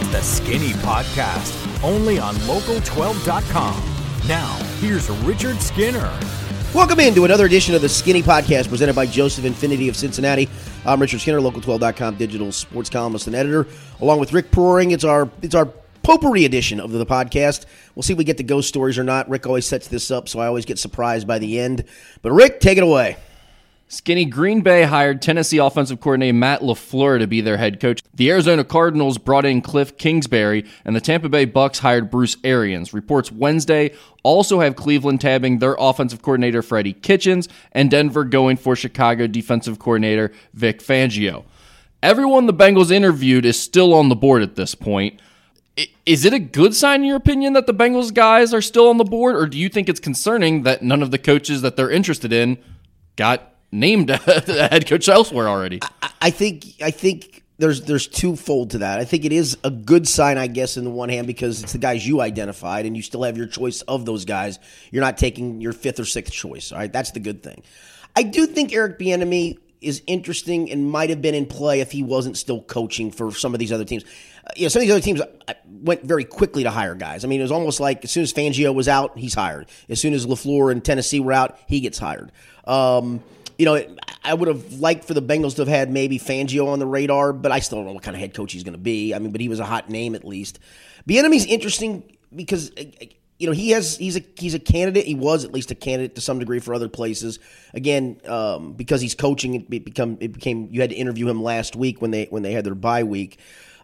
It's the Skinny Podcast, only on Local12.com. Now, here's Richard Skinner. Welcome into another edition of the Skinny Podcast presented by Joseph Infiniti of Cincinnati. I'm Richard Skinner, local12.com digital sports columnist and editor, along with Rick Broering. It's our it's our potpourri edition of the podcast. We'll see if we get the ghost stories or not. Rick always sets this up, so I always get surprised by the end. But Rick, take it away. Skinny Green Bay hired Tennessee offensive coordinator Matt LaFleur to be their head coach. The Arizona Cardinals brought in Cliff Kingsbury, and the Tampa Bay Bucks hired Bruce Arians. Reports Wednesday also have Cleveland tabbing their offensive coordinator Freddie Kitchens and Denver going for Chicago defensive coordinator Vic Fangio. Everyone the Bengals interviewed is still on the board at this point. Is it a good sign, in your opinion, that the Bengals guys are still on the board, or do you think it's concerning that none of the coaches that they're interested in got named the head coach elsewhere already. I, I think I think there's there's twofold to that. I think it is a good sign, I guess, in the one hand because it's the guys you identified, and you still have your choice of those guys. You're not taking your fifth or sixth choice. All right, that's the good thing. I do think Eric Bieniemy is interesting and might have been in play if he wasn't still coaching for some of these other teams. Uh, you know, some of these other teams uh, went very quickly to hire guys. I mean, it was almost like as soon as Fangio was out, he's hired. As soon as LaFleur and Tennessee were out, he gets hired. Um, you know, I would have liked for the Bengals to have had maybe Fangio on the radar, but I still don't know what kind of head coach he's going to be. I mean, but he was a hot name at least. Bieniemy's interesting because you know he has he's a he's a candidate. He was at least a candidate to some degree for other places. Again, um, because he's coaching, it become it became you had to interview him last week when they when they had their bye week.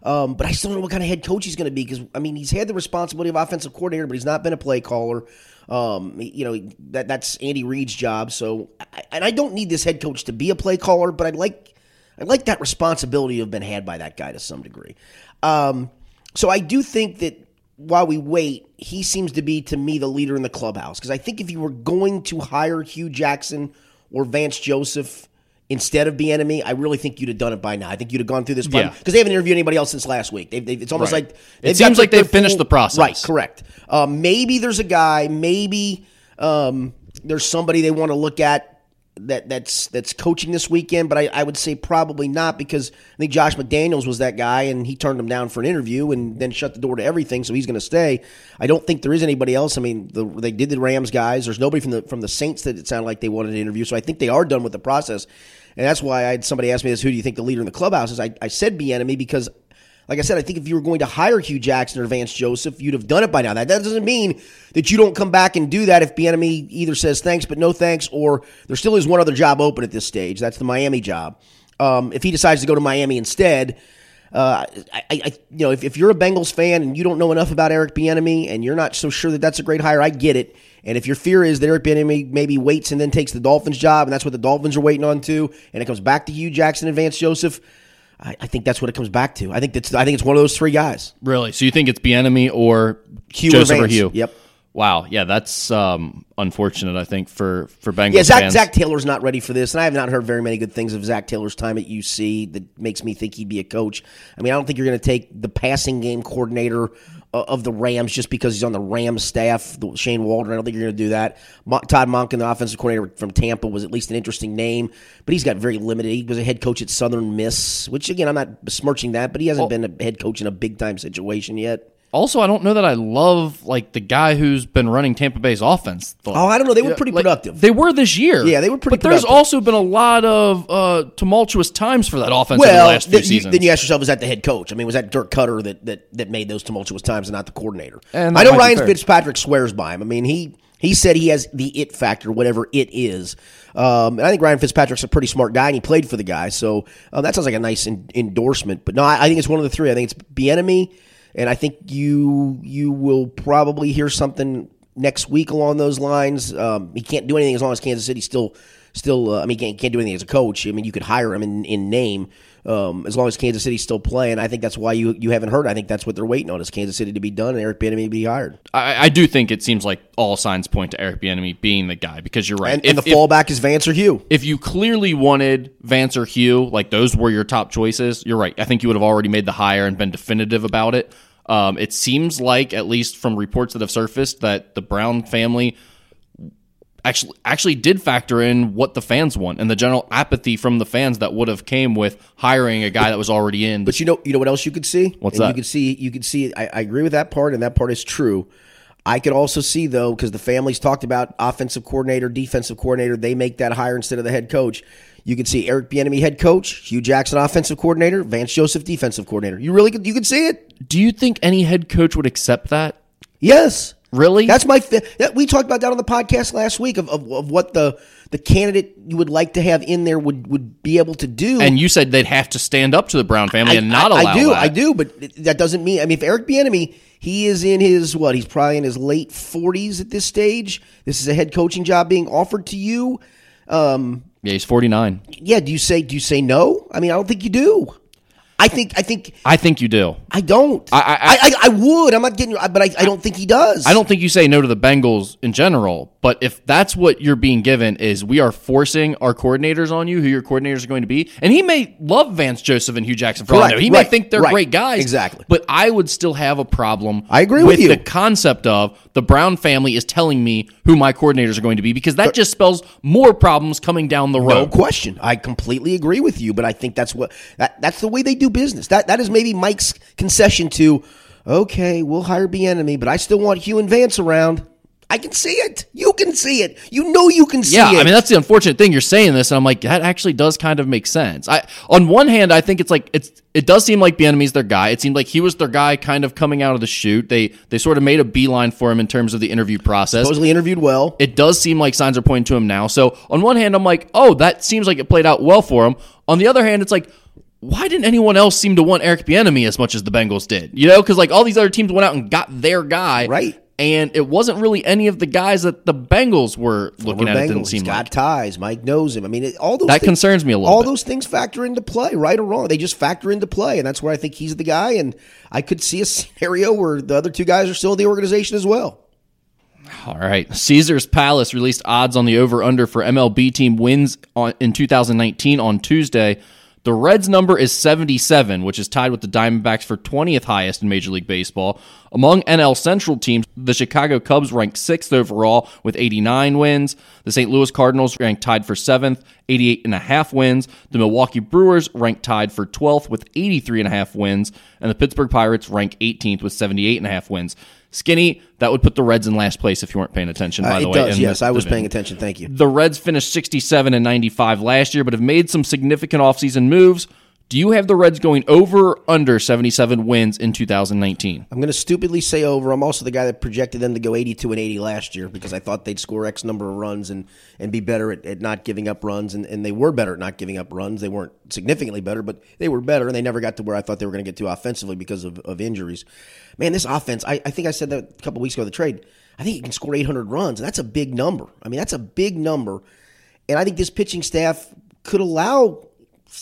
Um, but I still don't know what kind of head coach he's going to be because I mean he's had the responsibility of offensive coordinator, but he's not been a play caller. Um, you know that that's Andy Reid's job. So, and I don't need this head coach to be a play caller, but I'd like I like that responsibility to have been had by that guy to some degree. Um, so I do think that while we wait, he seems to be to me the leader in the clubhouse because I think if you were going to hire Hue Jackson or Vance Joseph instead of Bieniemy, I really think you'd have done it by now. I think you'd have gone through this because yeah. they haven't interviewed anybody else since last week. They've, they've, it's almost right. like it seems like they've finished the process. Right, correct. Um, maybe there's a guy. Maybe um, there's somebody they want to look at that that's that's coaching this weekend, but I, I, would say probably not because I think Josh McDaniels was that guy and he turned him down for an interview and then shut the door to everything, so he's going to stay. I don't think there is anybody else. I mean, the, they did the Rams guys. There's nobody from the from the Saints that it sounded like they wanted an interview, so I think they are done with the process. And that's why I had somebody ask me this: Who do you think the leader in the clubhouse is? I, I said Bieniemy because like I said, I think if you were going to hire Hue Jackson or Vance Joseph, you'd have done it by now. That, that doesn't mean that you don't come back and do that if Bieniemy either says thanks but no thanks, or there still is one other job open at this stage. That's the Miami job. Um, if he decides to go to Miami instead, uh, I, I, you know, if, if you're a Bengals fan and you don't know enough about Eric Bieniemy and you're not so sure that that's a great hire, I get it. And if your fear is that Eric Bieniemy maybe waits and then takes the Dolphins job, and that's what the Dolphins are waiting on too, and it comes back to Hue Jackson and Vance Joseph, I, I, think that's what it comes back to. I think that's I think it's one of those three guys. Really? So you think it's Bieniemy or Hue Joseph or, or Hue? Yep. Wow, yeah, that's um, unfortunate. I think for for Bengals yeah, Zach, fans. Zac Taylor's not ready for this, and I have not heard very many good things of Zach Taylor's time at UC that makes me think he'd be a coach. I mean, I don't think you're going to take the passing game coordinator of the Rams just because he's on the Rams staff, Shane Waldron. I don't think you're going to do that. Todd Monken, the offensive coordinator from Tampa, was at least an interesting name, but he's got very limited. He was a head coach at Southern Miss, which again, I'm not besmirching that, but he hasn't been a head coach in a big time situation yet. Also, I don't know that I love like the guy who's been running Tampa Bay's offense. Oh, I don't know. They were pretty like, productive. They were this year. Yeah, they were pretty. But productive. there's also been a lot of uh, tumultuous times for that offense well, the last few th- seasons. Then you ask yourself, is that the head coach? I mean, was that Dirk Koetter that that, that made those tumultuous times and not the coordinator? And I know Ryan Fitzpatrick swears by him. I mean, he he said he has the it factor, whatever it is. Um, and I think Ryan Fitzpatrick's a pretty smart guy, and he played for the guy. So um, that sounds like a nice in, endorsement. But no, I, I, think it's one of the three. I think it's Bieniemy and I think you you will probably hear something next week along those lines. Um, he can't do anything as long as Kansas City still still. Uh, I mean, can't, can't do anything as a coach. I mean, you could hire him in, in name. Um, as long as Kansas City's still playing, I think that's why you you haven't heard. I think that's what they're waiting on is Kansas City to be done and Eric Bieniemy to be hired. I, I do think it seems like all signs point to Eric Bieniemy being the guy because you're right. And, if, and the fallback is Vance or Hue. If you clearly wanted Vance or Hue, like those were your top choices, you're right. I think you would have already made the hire and been definitive about it. Um, it seems like, at least from reports that have surfaced, that the Brown family actually actually did factor in what the fans want and the general apathy from the fans that would have came with hiring a guy that was already in. But you know, you know what else you could see? What's and that? You could see, you could see. I, I agree with that part, and that part is true. I could also see though, because the families talked about offensive coordinator, defensive coordinator. They make that hire instead of the head coach. You could see Eric Bieniemy head coach, Hue Jackson offensive coordinator, Vance Joseph defensive coordinator. You really could, you could see it. Do you think any head coach would accept that? Yes, Really? That's my. That, we talked about that on the podcast last week of, of, of what the the candidate you would like to have in there would would be able to do. and you said they'd have to stand up to the Brown family I, and not I, allow I do, that. I do, but that doesn't mean. I mean, if Eric Bieniemy, he is in his what? He's probably in his late forties at this stage. This is a head coaching job being offered to you. Um, Yeah, he's 49. yeah, do you say do you say no? I mean, I don't think you do. I think I think I think you do. I don't. I- I I- I, I, would. I'm not getting, but I, I don't think he does. I don't think you say no to the Bengals in general, but if that's what you're being given is we are forcing our coordinators on you, who your coordinators are going to be, and he may love Vance Joseph and Hue Jackson for all I know. He may think they're right, great guys. exactly. But I would still have a problem I agree with you. the concept of the Brown family is telling me who my coordinators are going to be because that just spells more problems coming down the road. No question. I completely agree with you, but I think that's what that, that's the way they do business. That that is maybe Mike's concession to okay, we'll hire enemy, but I still want Hue and Vance around. I can see it. You can see it. You know you can see Yeah, it. Yeah, I mean that's the unfortunate thing. You're saying this, and I'm like, that actually does kind of make sense. I, on one hand, I think it's like it's it does seem like Bieniemy's their guy. It seemed like he was their guy, kind of coming out of the chute. They they sort of made a beeline for him in terms of the interview process. supposedly interviewed well. It does seem like signs are pointing to him now. So on one hand, I'm like, oh, that seems like it played out well for him. On the other hand, it's like. Why didn't anyone else seem to want Eric Bieniemy as much as the Bengals did? You know, because like all these other teams went out and got their guy, Right. And it wasn't really any of the guys that the Bengals were looking Former at. It didn't He's seem got like. ties. Mike knows him. I mean, it, all those That things- concerns me a little All bit. those things factor into play, right or wrong. They just factor into play, and that's where I think he's the guy. And I could see a scenario where the other two guys are still in the organization as well. All right. Caesars Palace released odds on the over under for MLB team wins on, in 2019 on Tuesday. The Reds number is 77, which is tied with the Diamondbacks for 20th highest in Major League Baseball. Among NL Central teams, the Chicago Cubs ranked 6th overall with 89 wins. The St. Louis Cardinals ranked tied for 7th, 88 and a half wins. The Milwaukee Brewers ranked tied for 12th with 83 and a half wins, and the Pittsburgh Pirates rank 18th with 78 and a half wins. Skinny, that would put the Reds in last place if you weren't paying attention. By Uh, the it way, does. Yes, the I was division. paying attention. Thank you. The Reds finished 67 and 95 last year, but have made some significant offseason moves. Do you have the Reds going over or under 77 wins in 2019? I'm going to stupidly say over. I'm also the guy that projected them to go 82 and 80 last year because I thought they'd score X number of runs and, and be better at, at not giving up runs. And, and they were better at not giving up runs. They weren't significantly better, but they were better. And they never got to where I thought they were going to get to offensively because of, of injuries. Man, this offense, I, I think I said that a couple weeks ago the trade. I think you can score 800 runs. And that's a big number. I mean, that's a big number. And I think this pitching staff could allow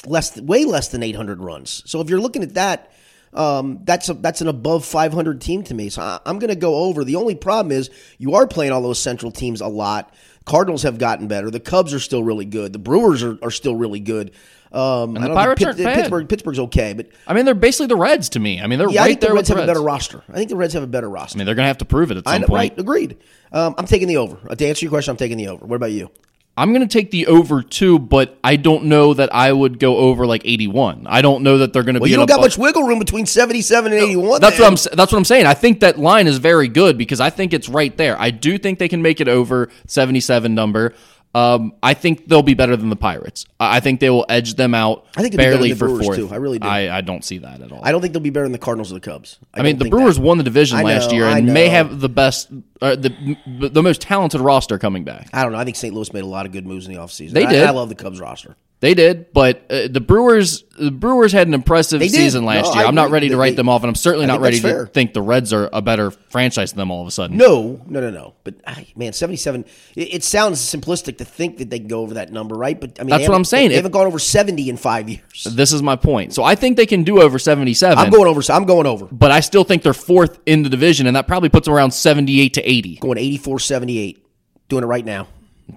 less, way less than 800 runs. So if you're looking at that, um, that's a, that's an above 500 team to me. So I, I'm going to go over. The only problem is you are playing all those central teams a lot. Cardinals have gotten better. The Cubs are still really good. The Brewers are, are still really good. Um, And the Pirates think bad. Pittsburgh, Pittsburgh's okay, but I mean, they're basically the Reds to me. I mean, they're yeah, I right think there the Reds with have the a better roster. I think the Reds have a better roster. I mean, they're going to have to prove it at I some know, point. right? Agreed. Um, I'm taking the over. Uh, to answer your question, I'm taking the over. What about you? I'm going to take the over two, but I don't know that I would go over like 81. I don't know that they're going to Well, be. you don't got bu- much wiggle room between 77 and 81. That's man. what I'm. That's what I'm saying. I think that line is very good because I think it's right there. I do think they can make it over 77 number. Um, I think they'll be better than the Pirates. I I think they will edge them out. I think they'll be better than the for Brewers, fourth. too. I really do. I, I don't see that at all. I don't think they'll be better than the Cardinals or the Cubs. I mean, the Brewers that. won the division I last year and may have the best, uh, the the most talented roster coming back. I don't know. I think St. Louis made a lot of good moves in the offseason. They I- did. I, love the Cubs roster. They did, but uh, the Brewers the Brewers had an impressive season last No, year. I I'm not ready to write they- them off, and I'm certainly not ready to fair. think the Reds are a better franchise than them all of a sudden. No, no, no, no. But man, 77. It, it sounds simplistic to think that they can go over that number, right? But I mean, That's what I'm saying. They haven't gone over 70 in five years. This is my point. So I think they can do over 77. I'm going over. I'm going over. but I still think they're fourth in the division, and that probably puts them around 78 to 80. Going 84 78. Doing it right now.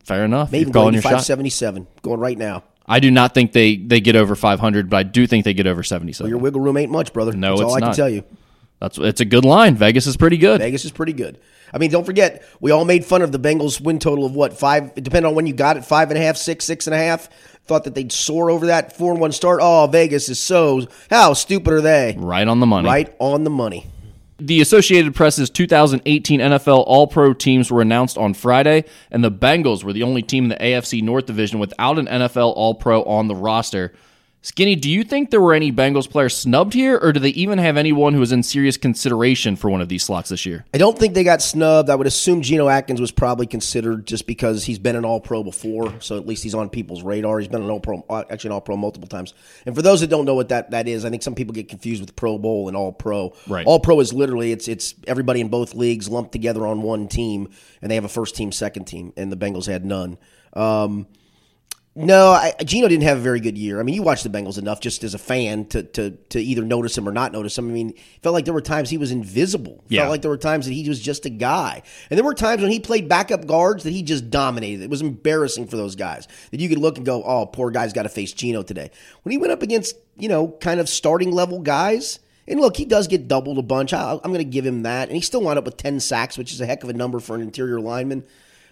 Fair enough. Maybe calling 85 77. Going right now. I do not think they, they get over 500, but I do think they get over 77. Your wiggle room ain't much, brother. No, That's it's all I not. can tell you. That's it's a good line. Vegas is pretty good. Vegas is pretty good. I mean, don't forget, we all made fun of the Bengals win total of what five, depending on when you got it, five and a half, six, six and a half. Thought that they'd soar over that four and one start. Oh, Vegas is so how stupid are they? Right on the money. Right on the money. The Associated Press's 2018 NFL All Pro teams were announced on Friday, and the Bengals were the only team in the AFC North Division without an NFL All Pro on the roster. Skinny, do you think there were any Bengals players snubbed here, or do they even have anyone who was in serious consideration for one of these slots this year? I don't think they got snubbed. I would assume Geno Atkins was probably considered just because he's been an All Pro before, so at least he's on people's radar. He's been an All Pro, uh, actually an All Pro multiple times. And for those that don't know what that, that is, I think some people get confused with Pro Bowl and All Pro. Right. All Pro is literally it's it's everybody in both leagues lumped together on one team, and they have a first team, second team, and the Bengals had none. Um, no, I, Geno didn't have a very good year. I mean, you watch the Bengals enough just as a fan to to to either notice him or not notice him. I mean, felt like there were times he was invisible. Yeah. Felt like there were times that he was just a guy, and there were times when he played backup guards that he just dominated. It was embarrassing for those guys that you could look and go, "Oh, poor guy's got to face Geno today." When he went up against you know kind of starting level guys. And look, he does get doubled a bunch. I, I'm going to give him that. And he still wound up with 10 sacks, which is a heck of a number for an interior lineman.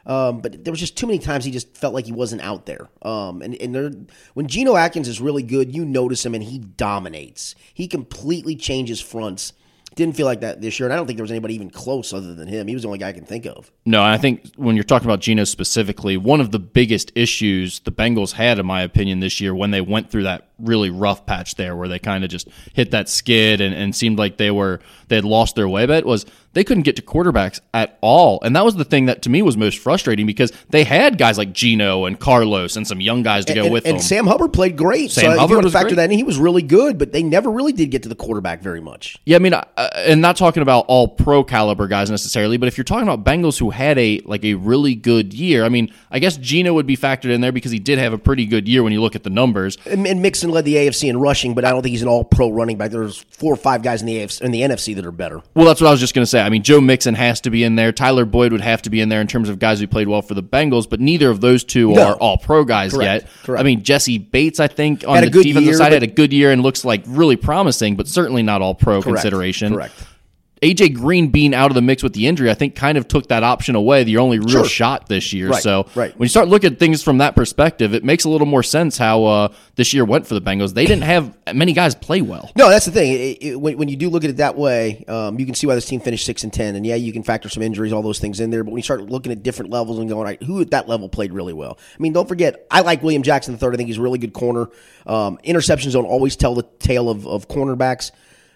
Um, but there was just too many times he just felt like he wasn't out there. Um, and and there, when Geno Atkins is really good, you notice him and he dominates. He completely changes fronts. Didn't feel like that this year, and I don't think there was anybody even close other than him. He was the only guy I can think of. No, I think when you're talking about Geno specifically, one of the biggest issues the Bengals had, in my opinion, this year when they went through that really rough patch there where they kind of just hit that skid and, and seemed like they were they had lost their way a bit was they couldn't get to quarterbacks at all. And that was the thing that to me was most frustrating because they had guys like Geno and Carlos and some young guys to go and, with and them. Sam Hubbard played great. Sam so if Hubbard you want to was factor that in, he was really good, but they never really did get to the quarterback very much. Yeah, I mean, and not talking about all pro caliber guys necessarily, but if you're talking about Bengals who had a like a really good year, I mean, I guess Geno would be factored in there because he did have a pretty good year when you look at the numbers. And, and Led the AFC in rushing, but I don't think he's an all-pro running back. There's four or five guys in the AFC in the NFC that are better. Well, that's what I was just going to say. I mean, Joe Mixon has to be in there. Tyler Boyd would have to be in there in terms of guys who played well for the Bengals, but neither of those two No. are all pro guys Correct. yet. Correct. I mean, Jessie Bates, I think, on the defensive year, side had a good year and looks like really promising, but certainly not all pro consideration. Correct. AJ Green being out of the mix with the injury, I think kind of took that option away, the only real Sure. shot this year. Right, So right. when you start looking at things from that perspective, it makes a little more sense how uh, this year went for the Bengals. They didn't have many guys play well. No, that's the thing. It- it- when, when you do look at it that way, um, you can see why this team finished six and ten. And yeah, you can factor some injuries, all those things in there. But when you start looking at different levels and going, right, who at that level played really well? I mean, don't forget, I like William Jackson the third. I think he's a really good corner. Um, interceptions don't always tell the tale of, of cornerbacks,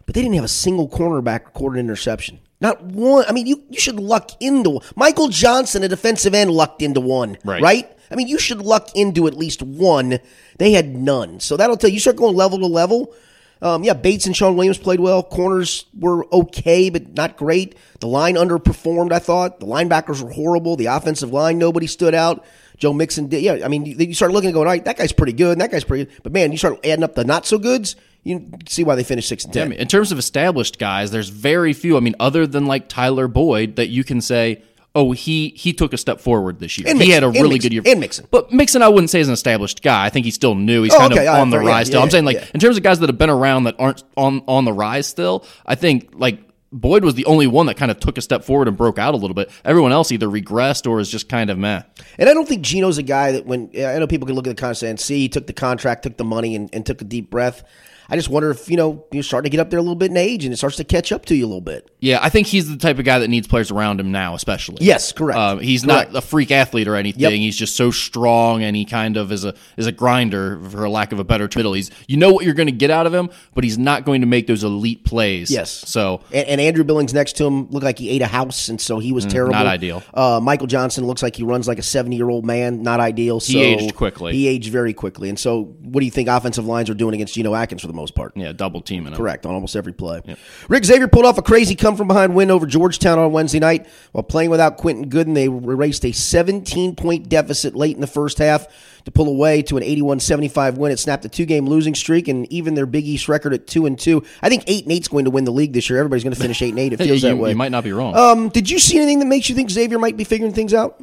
but they didn't have a single cornerback record an interception. Not one. I mean, you, you should luck into Michael Johnson, a defensive end, lucked into one. Right. Right. I mean, you should luck into at least one. They had none. So that'll tell you. You start going level to level. Um, yeah, Bates and Shawn Williams played well. Corners were okay, but not great. The line underperformed, I thought. The linebackers were horrible. The offensive line, nobody stood out. Joe Mixon did. Yeah, I mean, you, you start looking and going, all right, that guy's pretty good, and that guy's pretty good. But man, you start adding up the not so goods, you see why they finished 6 and 10. I mean, in terms of established guys, there's very few. I mean, other than like Tyler Boyd, that you can say, oh, he he took a step forward this year. And he had a really Mixon, good year. and Mixon. but Mixon, I wouldn't say is an established guy. I think he's still new. He's Oh, kind okay, of on the oh, yeah, rise still. yeah, I'm saying like yeah. in terms of guys that have been around that aren't on on the rise still. I think like. Boyd was the only one that kind of took a step forward and broke out a little bit. Everyone else either regressed or is just kind of meh. And I don't think Geno's a guy that when I know people can look at the contract and see he took the contract, took the money, and, and took a deep breath. I just wonder if you know you're starting to get up there a little bit in age, and it starts to catch up to you a little bit. Yeah, I think he's the type of guy that needs players around him now, especially. Yes, correct. Um, he's Correct. not a freak athlete or anything. Yep. He's just so strong, and he kind of is a is a grinder, for lack of a better term. He's you know what you're going to get out of him, but he's not going to make those elite plays. Yes. So And, and Andrew Billings next to him looked like he ate a house, and so he was terrible. Mm, not ideal. Uh, Michael Johnson looks like he runs like a 70 year old man. Not ideal. So aged quickly. He aged very quickly. And so, what do you think offensive lines are doing against Geno Atkins for the most part? yeah, double teaming. Correct on almost every play. Rick Xavier pulled off a crazy come from behind win over Georgetown on Wednesday night while playing without Quentin Goodin. They erased a 17 point deficit late in the first half to pull away to an 81-75 win. It snapped a two game losing streak and even their Big East record at two and two. I think eight and eight's going to win the league this year. Everybody's going to finish eight and eight. It feels you, that way. you might not be wrong. um, did you see anything that makes you think Xavier might be figuring things out?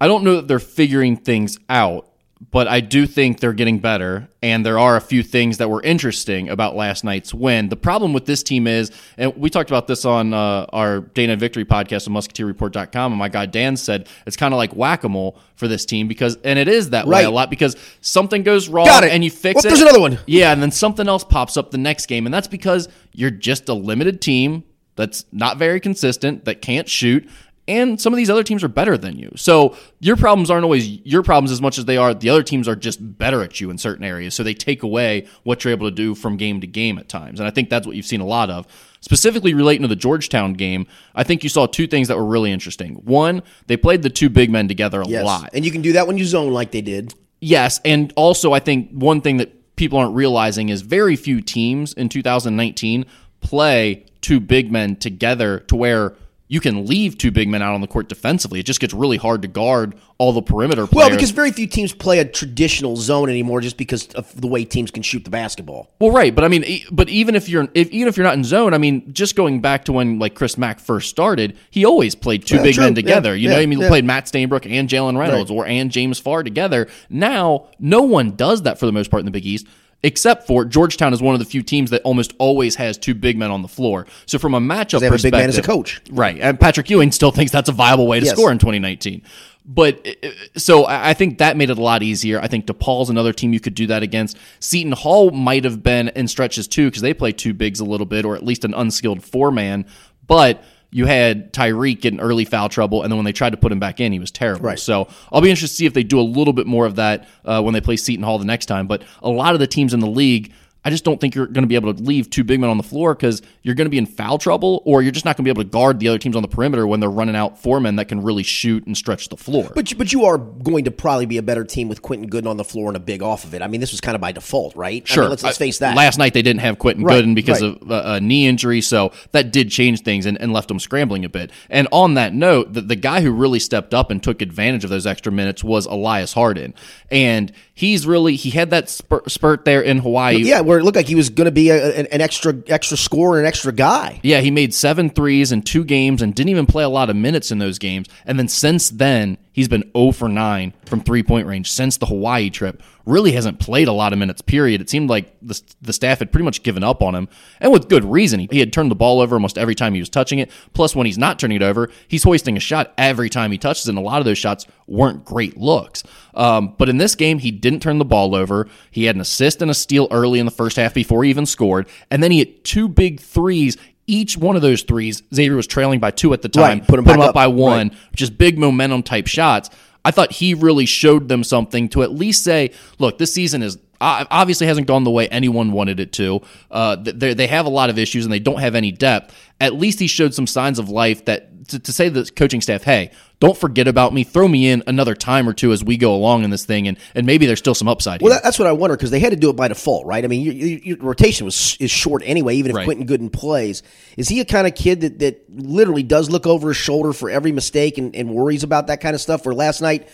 I don't know that they're figuring things out. But I do think they're getting better, and there are a few things that were interesting about last night's win. The problem with this team is, and we talked about this on uh, our Dana Victory podcast on MusketeerReport.com, and my guy Dan said it's kind of like whack a mole for this team because, and it is that way a lot because something goes wrong and you fix Well, it. there's another one. Yeah, and then something else pops up the next game, and that's because you're just a limited team that's not very consistent, that can't shoot, and some of these other teams are better than you. So your problems aren't always your problems as much as they are the other teams are just better at you in certain areas. So they take away what you're able to do from game to game at times. And I think that's what you've seen a lot of. Specifically relating to the Georgetown game, I think you saw two things that were really interesting. One, they played the two big men together a Yes. lot. And you can do that when you zone like they did. Yes, and also I think one thing that people aren't realizing is very few teams in 2019 play two big men together to where you can leave two big men out on the court defensively. It just gets really hard to guard all the perimeter players. Well, because very few teams play a traditional zone anymore just because of the way teams can shoot the basketball. Well, right, but I mean, but even if you're if, even if you're not in zone, I mean, just going back to when like Chris Mack first started, he always played two Yeah, big true. men together. Yeah, you know, yeah, I mean, he played Matt Stainbrook and Jalen Reynolds or and James Farr together. Now, no one does that for the most part in the Big East. Except for Georgetown is one of the few teams that almost always has two big men on the floor. So from a matchup They have a big perspective, man as a coach. right? And Patrick Ewing still thinks that's a viable way to Yes. score in 2019. But uh, so I think that made it a lot easier. I think DePaul's another team you could do that against. Seton Hall might have been in stretches too because they play two bigs a little bit, or at least an unskilled four man. But you had Tyrique in early foul trouble, and then when they tried to put him back in, he was terrible. Right. So I'll be interested to see if they do a little bit more of that uh, when they play Seton Hall the next time. But a lot of the teams in the league. I just don't think you're going to be able to leave two big men on the floor because you're going to be in foul trouble, or you're just not going to be able to guard the other teams on the perimeter when they're running out four men that can really shoot and stretch the floor. But you- but you are going to probably be a better team with Quentin Goodin on the floor and a big off of it. I mean, this was kind of by default, right? I Sure. mean, let's, let's face that. Last night they didn't have Quentin Right, Goodin because right. of a, a knee injury, so that did change things and, and left them scrambling a bit. And on that note, the, the guy who really stepped up and took advantage of those extra minutes was Elias Harden, and he's really he had that spurt, spurt there in Hawaii. yeah, where it looked like he was going to be a, an, an extra extra scorer, an extra guy. Yeah, he made seven threes in two games and didn't even play a lot of minutes in those games. And then since then, he's been 0 for 9 from three point range since the Hawaii trip. Really hasn't played a lot of minutes, period. It seemed like the, the staff had pretty much given up on him, and with good reason. He, he had turned the ball over almost every time he was touching it. Plus, when he's not turning it over, he's hoisting a shot every time he touches and a lot of those shots weren't great looks. Um, but in this game, he didn't turn the ball over. He had an assist and a steal early in the first half before he even scored, and then he hit two big threes each one of those threes, Xavier was trailing by two at the time. Right, put 'em back up, up. by one, just big momentum type shots. I thought he really showed them something to at least say, look, this season is obviously hasn't gone the way anyone wanted it to. Uh, they they have a lot of issues and they don't have any depth. At least he showed some signs of life that to, to say the coaching staff, hey, don't forget about me. Throw me in another time or two as we go along in this thing, and and maybe there's still some upside. Well, here. that's what I wonder because they had to do it by default, right? I mean, your, your, rotation was is short anyway. Even if Right. Quentin Goodin plays, is he a kind of kid that, that literally does look over his shoulder for every mistake and, and worries about that kind of stuff? Where last night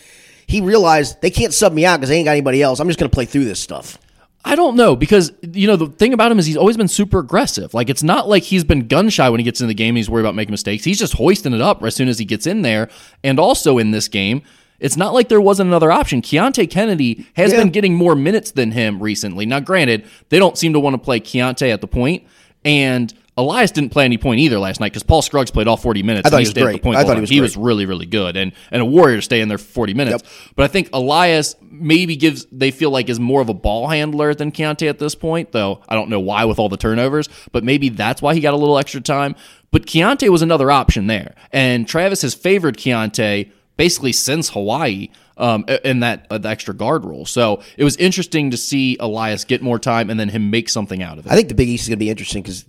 he realized they can't sub me out because they ain't got anybody else. I'm just going to play through this stuff. I don't know because you know the thing about him is he's always been super aggressive. Like it's not like he's been gun shy when he gets in the game. and He's worried about making mistakes. He's just hoisting it up as soon as he gets in there. And also in this game, it's not like there wasn't another option. Keonte Kennedy has Yeah. been getting more minutes than him recently. Now, granted, they don't seem to want to play Keontae at the point, and Elias didn't play any point either last night because Paul Scruggs played all 40 minutes. I thought he was great. I thought he was he great. was really, really good, and and a warrior to stay in there for 40 minutes. But I think Elias maybe gives they feel like is more of a ball handler than Keonte at this point, though I don't know why with all the turnovers, but maybe that's why he got a little extra time. But Keonte was another option there, and Travis has favored Keonte basically since Hawaii um, in that uh, the extra guard role. So it was interesting to see Elias get more time and then him make something out of it. I think the Big East is going to be interesting because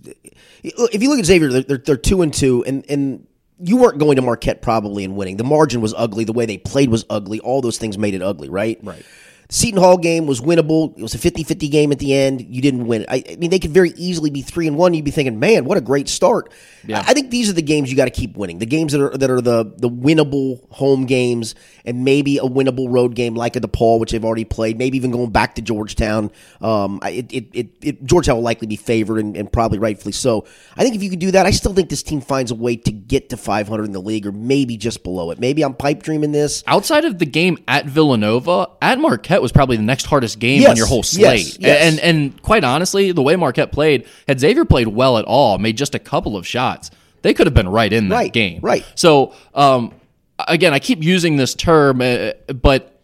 if you look at Xavier, they're, they're, two and two, and and you weren't going to Marquette probably and winning. The margin was ugly. The way they played was ugly. All those things made it ugly, right? Right. Seton Hall game was winnable. It was a 50-50 game at the end. You didn't win. I, I mean, they could very easily be three and one. You'd be thinking, man, what a great start. Yeah. I think these are the games you got to keep winning. The games that are that are the the winnable home games, and maybe a winnable road game like a DePaul, which they've already played. Maybe even going back to Georgetown. Um, it, it, it, it Georgetown will likely be favored, and, and probably rightfully so. I think if you can do that, I still think this team finds a way to get to 500 in the league, or maybe just below it. Maybe I'm pipe dreaming this. outside of the game at Villanova, at Marquette was probably the next hardest game Yes, on your whole yes, slate. yes. And and quite honestly, the way Marquette played, had Xavier played well at all, made just a couple of shots, they could have been right in that Right, game. right. So um, again, I keep using this term, uh, but.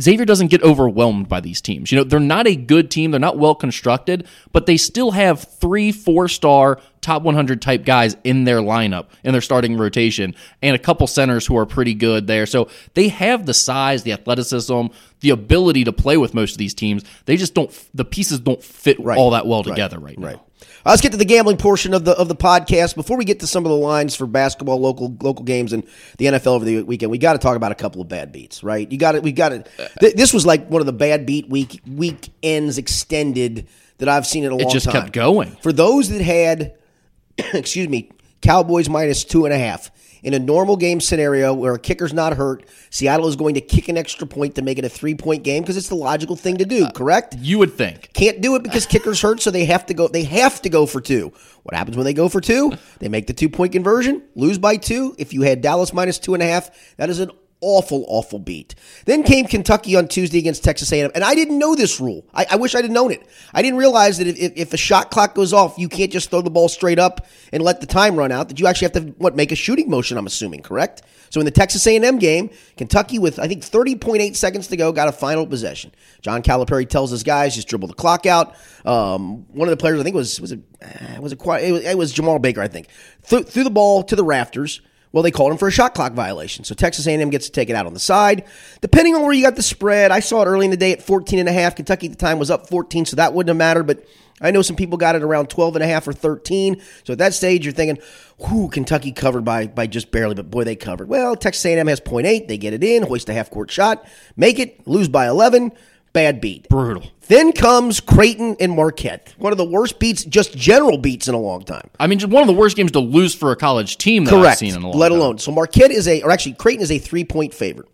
Xavier doesn't get overwhelmed by these teams. You know, they're not a good team. They're not well constructed, but they still have three four star top 100 type guys in their lineup, in their starting rotation, and a couple centers who are pretty good there. So they have the size, the athleticism, the ability to play with most of these teams. They just don't, the pieces don't fit right. all that well together right, now. Right. Uh, Let's get to the gambling portion of the of the podcast. Before we get to some of the lines for basketball, local local games, and the NFL over the weekend, we got to talk about a couple of bad beats, right? You got it. We got it. Th- this was like one of the bad beat week weekends extended that I've seen in a long time. It just kept going. For those that had, excuse me, Cowboys minus two and a half. In a normal game scenario where a kicker's not hurt, Seattle is going to kick an extra point to make it a three point game because it's the logical thing to do, uh, correct? You would think. Can't do it because kickers hurt, so they have to go. They have to go for two. What happens when they go for two? They make the two point conversion, lose by two. If you had Dallas minus two and a half, that is an awful, awful beat. Then came Kentucky on Tuesday against Texas A&M, and I didn't know this rule. I, I wish I'd have known it. I didn't realize that if, if, a shot clock goes off, you can't just throw the ball straight up and let the time run out. That you actually have to what make a shooting motion. I'm assuming, correct? So in the Texas A&M game, Kentucky with I think 30.8 seconds to go got a final possession. John Calipari tells his guys just dribble the clock out. Um, one of the players I think was was it uh, was it, quite, it was, it was Jemarl Baker I think threw, threw the ball to the rafters. Well, they called him for a shot clock violation. So Texas A&M gets to take it out on the side. Depending on where you got the spread, I saw it early in the day at 14 and a half. Kentucky at the time was up 14, so that wouldn't have mattered, but I know some people got it around 12 and a half or 13. So at that stage, you're thinking, whew, Kentucky covered by by just barely, but boy, they covered. Well, Texas A&M has 0.8. They get it in, hoist a half-court shot, make it, lose by 11. Bad beat. Brutal. Then comes Creighton and Marquette. One of the worst beats, just general beats in a long time. I mean, just one of the worst games to lose for a college team that I've seen in a long Let time. alone. So Marquette is a, or actually Creighton is a three point favorite.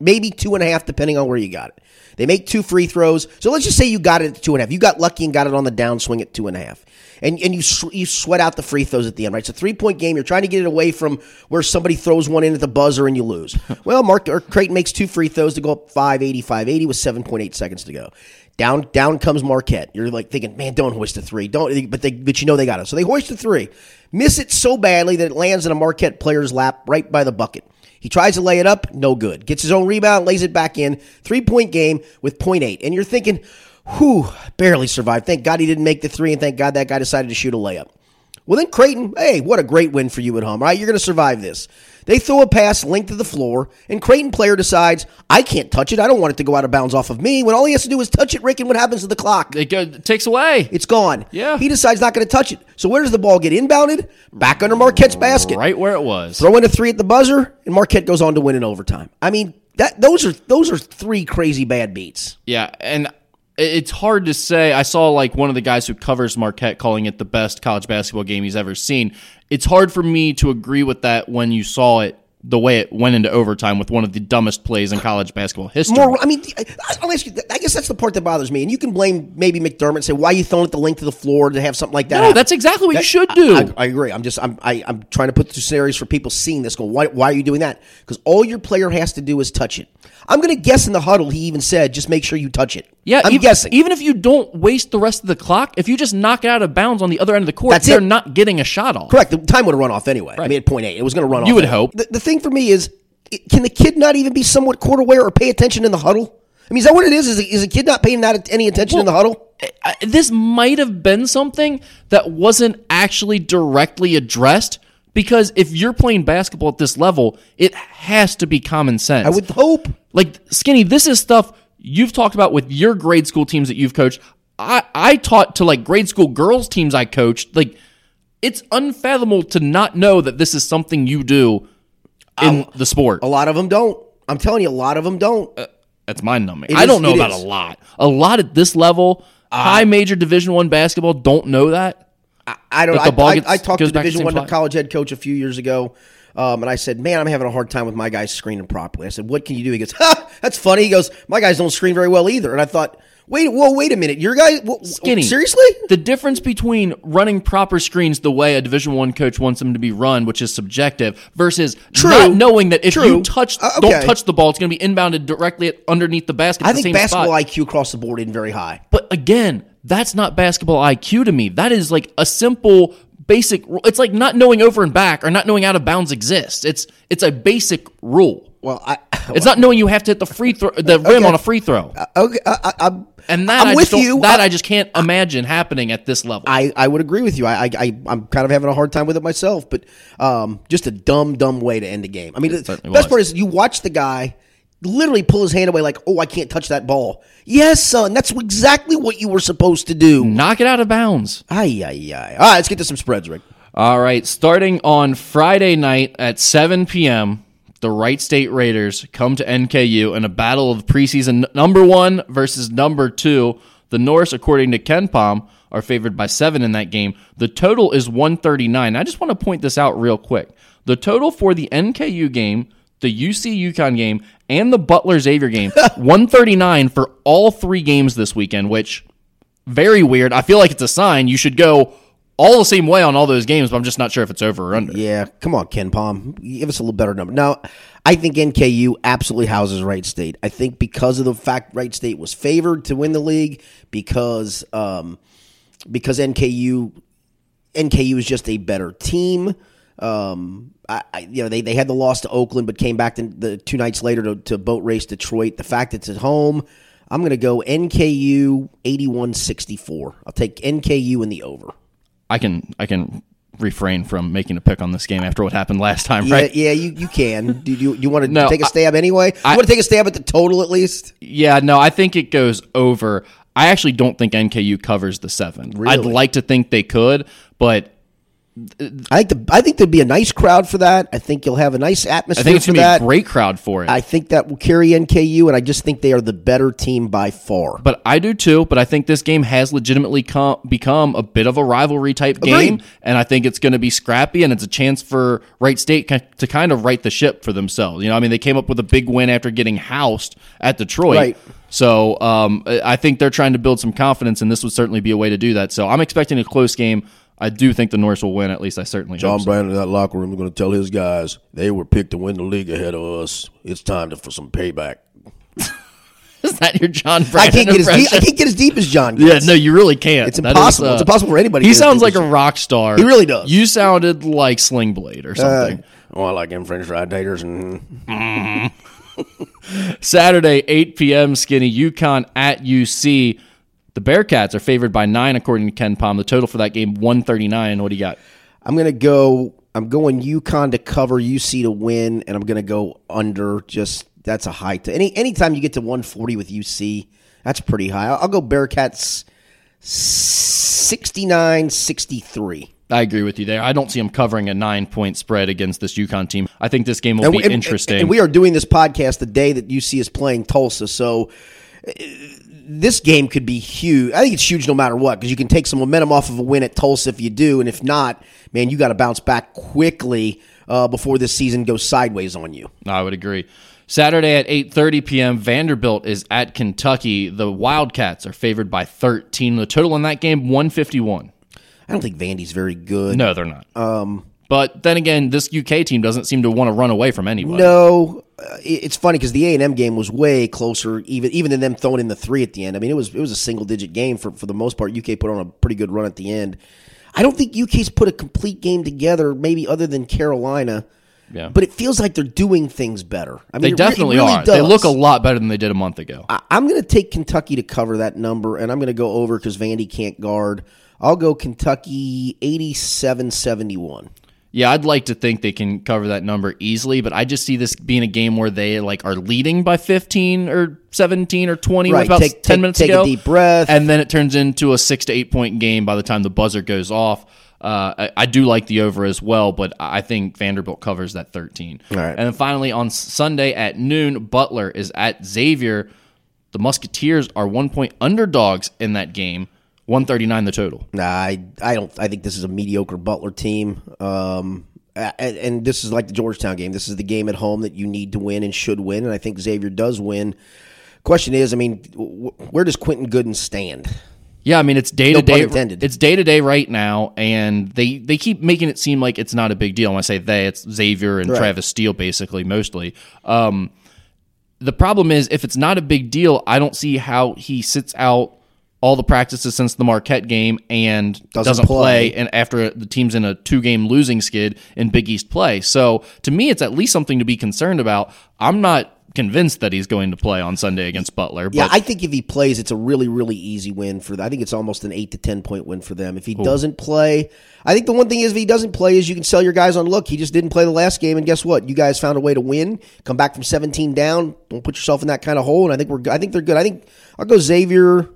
Maybe two and a half, depending on where you got it. They make two free throws. So let's just say you got it at two and a half. You got lucky and got it on the downswing at two and a half. And, and you you sweat out the free throws at the end, right? It's a three point game. You're trying to get it away from where somebody throws one in at the buzzer and you lose. well, Mark or Creighton makes two free throws to go up 580, 580 with 7.8 seconds to go. Down down comes Marquette. You're like thinking, man, don't hoist a three. Don't but they but you know they got it. So they hoist a three. Miss it so badly that it lands in a Marquette player's lap right by the bucket. He tries to lay it up, no good. Gets his own rebound, lays it back in. Three point game with point eight. And you're thinking, whew, barely survived. Thank God he didn't make the three, and thank God that guy decided to shoot a layup. Well, then Creighton, hey, what a great win for you at home, right? You're going to survive this. They throw a pass length of the floor, and Creighton player decides, I can't touch it. I don't want it to go out of bounds off of me. When all he has to do is touch it, Rick, and what happens to the clock? It, go, it takes away. It's gone. Yeah. He decides not going to touch it. So where does the ball get inbounded? Back under Marquette's basket. right where it was. Throw in a three at the buzzer, and Marquette goes on to win in overtime. I mean, that those are those are three crazy bad beats. Yeah, and it's hard to say. I saw like one of the guys who covers Marquette calling it the best college basketball game he's ever seen. It's hard for me to agree with that when you saw it the way it went into overtime with one of the dumbest plays in college basketball history. More, I mean, I- I'll ask you. I guess that's the part that bothers me. And you can blame maybe McDermott and say, "Why are you throwing it the length of the floor to have something like that?" no, happen?" that's exactly what you should do. I, I agree. I'm just I'm I, I'm trying to put two scenarios for people seeing this. Go, why why are you doing that? Because all your player has to do is touch it. I'm going to guess in the huddle he even said, just make sure you touch it. yeah, I'm even, guessing. Even if you don't waste the rest of the clock, if you just knock it out of bounds on the other end of the court, That's they're it. not getting a shot off. Correct. The time would have run off anyway. I mean, at point eight, it was going to run off. You would anyway. hope. The, the thing for me is, can the kid not even be somewhat court aware or pay attention in the huddle? I mean, is that what it is? Is, a- is a kid not paying that any attention in the huddle? I- this might have been something that wasn't actually directly addressed because if you're playing basketball at this level, it has to be common sense. I would hope. like skinny this is stuff you've talked about with your grade school teams that you've coached i i taught to like grade school girls teams i coached like it's unfathomable to not know that this is something you do in the sport A lot of them don't. I'm telling you, a lot of them don't. that's mind numbing i is- don't know about is. a lot a lot at this level high major division one basketball don't know that I don't. If I, I, gets- I talked to Division One college head coach a few years ago, um, and I said, "Man, I'm having a hard time with my guys screening properly." I said, "What can you do?" He goes, "Ha, that's funny." He goes, "My guys don't screen very well either." And I thought, Wait, whoa, wait a minute. Your guy, wh- Skinny. seriously? The difference between running proper screens the way a Division One coach wants them to be run, which is subjective, versus True. not knowing that if True. you touch, Uh, don't touch the ball, it's going to be inbounded directly at, underneath the basket. I the think basketball spot. IQ across the board isn't very high. But again, that's not basketball IQ to me. That is like a simple basic. It's like not knowing over and back or not knowing out of bounds exists. It's it's a basic rule. Well, I, It's not knowing you have to hit the free throw the rim on a free throw. okay, I, I, I'm, And that I'm I with just you. that I- I, just can't imagine happening at this level. I, I would agree with you. I, I, I'm kind of having a hard time with it myself, but um, just a dumb, dumb way to end the game. I mean, the best was. part is you watch the guy literally pull his hand away, like, "Oh, I can't touch that ball." Yes, son, that's exactly what you were supposed to do. Knock it out of bounds. Ay, ay, ay. All right, let's get to some spreads, Rick. All right, starting on Friday night at 7 p.m., the Wright State Raiders come to NKU in a battle of preseason number one versus number two. The Norse, according to KenPom, are favored by seven in that game. The total is 139. I just want to point this out real quick. The total for the NKU game, the UC UConn game, and the Butler Xavier game, 139 for all three games this weekend, which very weird. I feel like it's a sign you should go all the same way on all those games, but I'm just not sure if it's over or under. Yeah, come on, KenPom. Give us a little better number. Now, I think NKU absolutely houses Wright State. I think because of the fact Wright State was favored to win the league, because um, because NKU NKU is just a better team. Um, I, I, you know, they, they had the loss to Oakland, but came back to the two nights later to, to boat race Detroit. The fact it's at home, I'm going to go NKU 81-64. I'll take NKU in the over. I can I can refrain from making a pick on this game after what happened last time, Yeah, right? yeah, you, you can. Do you you want to No, take a stab anyway? You I- want to take a stab at the total at least? Yeah, no, I think it goes over. I actually don't think NKU covers the seven. I'd like to think they could, but I think the, I think there'd be a nice crowd for that. I think you'll have a nice atmosphere I think it's for going to be that. a great crowd for it. I think that will carry NKU, and I just think they are the better team by far. But I do too. But I think this game has legitimately com- become a bit of a rivalry type game, and I think it's going to be scrappy, and it's a chance for Wright State to kind of right the ship for themselves. You know, I mean, they came up with a big win after getting housed at Detroit. Right. So um, I think they're trying to build some confidence, and this would certainly be a way to do that. So I'm expecting a close game. I do think the Norse will win. At least I certainly hope so. John Brannen in that locker room is going to tell his guys they were picked to win the league ahead of us. It's time to, for some payback. Is that your John I can't get as deep, I can't get as deep as John. Yeah, no, you really can't. It's That is, impossible. uh, It's impossible for anybody He to sounds like a rock star. He really does. You sounded like Sling Blade or something. oh, I like them French fried taters and Saturday, 8 p.m. Skinny UConn at UC. The Bearcats are favored by nine, according to KenPom. The total for that game, 139. What do you got? I'm gonna go. I'm going UConn to cover, UC to win, and I'm gonna go under. Just that's a high. To, any anytime you get to 140 with UC, that's pretty high. I'll, I'll go Bearcats 69 63. I agree with you there. I don't see them covering a nine point spread against this UConn team. I think this game will And be and- interesting. And we are doing this podcast the day that UC is playing Tulsa, so this game could be huge. I think it's huge no matter what because you can take some momentum off of a win at Tulsa if you do, and if not, man, you got to bounce back quickly uh, before this season goes sideways on you. I would agree. Saturday at 8:30 p.m. Vanderbilt is at Kentucky. The Wildcats are favored by 13. The total in that game 151. I don't think Vandy's very good. No, they're not. Um, but then again, this UK team doesn't seem to want to run away from anybody. No, it's funny because the A and M game was way closer, even even than them throwing in the three at the end. I mean, it was it was a single digit game for for the most part. UK put on a pretty good run at the end. I don't think UK's put a complete game together, maybe other than Carolina. Yeah. But it feels like they're doing things better. I mean, They definitely really are. They look a lot better than they did a month ago. I- I'm going to take Kentucky to cover that number, and I'm going to go over because Vandy can't guard. I'll go Kentucky 87 71. Yeah, I'd like to think they can cover that number easily, but I just see this being a game where they like are leading by 15 or 17 or 20 Right, with about take- 10 take- minutes take to a deep breath. And then it turns into a 6 to 8 point game by the time the buzzer goes off. Uh, I, I do like the over as well, but I think Vanderbilt covers that 13. All right. And then finally on Sunday at noon, Butler is at Xavier. The Musketeers are one point underdogs in that game, 139 the total. Nah, I, I don't. I think this is a mediocre Butler team. Um, and, and this is like the Georgetown game. This is the game at home that you need to win and should win. And I think Xavier does win. Question is, I mean, w- where does Quentin Goodin stand? Yeah, I mean it's day to day. It's day to day right now, and they they keep making it seem like it's not a big deal. When I say they, it's Xavier and Right. Travis Steele, basically mostly. Um, the problem is if it's not a big deal, I don't see how he sits out all the practices since the Marquette game and Doesn't doesn't, play. play. and after the team's in a two game losing skid in Big East play. So to me, it's at least something to be concerned about. I'm not convinced that he's going to play on Sunday against Butler. Yeah, I think if he plays, it's a really, really easy win for them. I think it's almost an eight to ten point win for them. If he doesn't play, I think the one thing is if he doesn't play is you can sell your guys on look. He just didn't play the last game, and guess what? You guys found a way to win. Come back from seventeen down. Don't put yourself in that kind of hole. And I think we're. I think they're good. I think I'll go Xavier.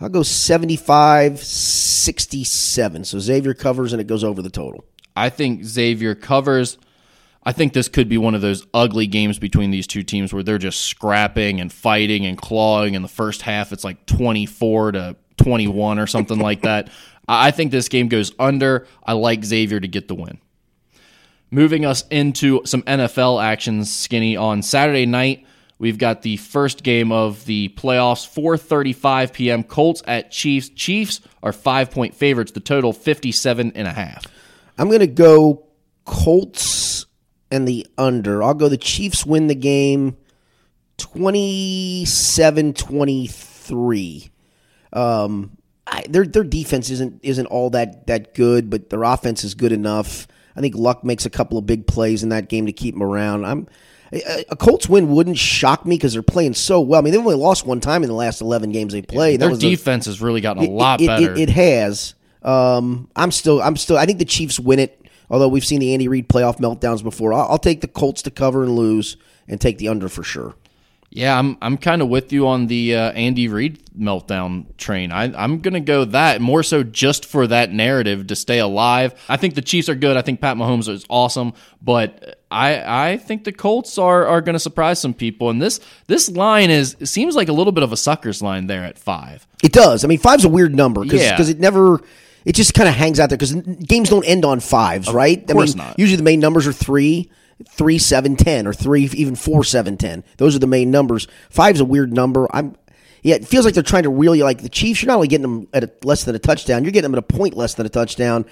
I'll go 75 67. So Xavier covers and it goes over the total. I think Xavier covers. I think this could be one of those ugly games between these two teams where they're just scrapping and fighting and clawing. In the first half, it's like 24 to 21 or something like that. I I think this game goes under. I like Xavier to get the win. Moving us into some NFL actions, Skinny. On Saturday night, we've got the first game of the playoffs, 4.35 p.m. Colts at Chiefs. Chiefs are five-point favorites. The total, 57 and a half. I'm going to go Colts and the under. I'll go the Chiefs win the game 27 23. Um, I, their their defense isn't isn't all that that good, but their offense is good enough. I think Luck makes a couple of big plays in that game to keep them around. I'm a, a Colts win wouldn't shock me because they're playing so well. I mean, they've only lost one time in the last 11 games they played. Their that was a- defense has really gotten a lot it, it- better. It, it has. Um, I'm still. I'm still. I think the Chiefs win it. Although we've seen the Andy Reid playoff meltdowns before, I'll, I'll take the Colts to cover and lose, and take the under for sure. Yeah, I'm I'm kind of with you on the uh, Andy Reid meltdown train. I, I'm going to go that more so just for that narrative to stay alive. I think the Chiefs are good. I think Pat Mahomes is awesome, but I I think the Colts are are going to surprise some people. And this this line is seems like a little bit of a sucker's line there at five. It does. I mean, five's a weird number because Yeah. it never. It just kind of hangs out there because games don't end on fives, right? Of course I mean, not. Usually the main numbers are three, three, seven, ten, or three, even four, seven, ten. Those are the main numbers. Five's a weird number. I'm. Yeah, it feels like they're trying to reel you. Like the Chiefs, you're not only getting them at a, less than a touchdown, you're getting them at a point less than a touchdown.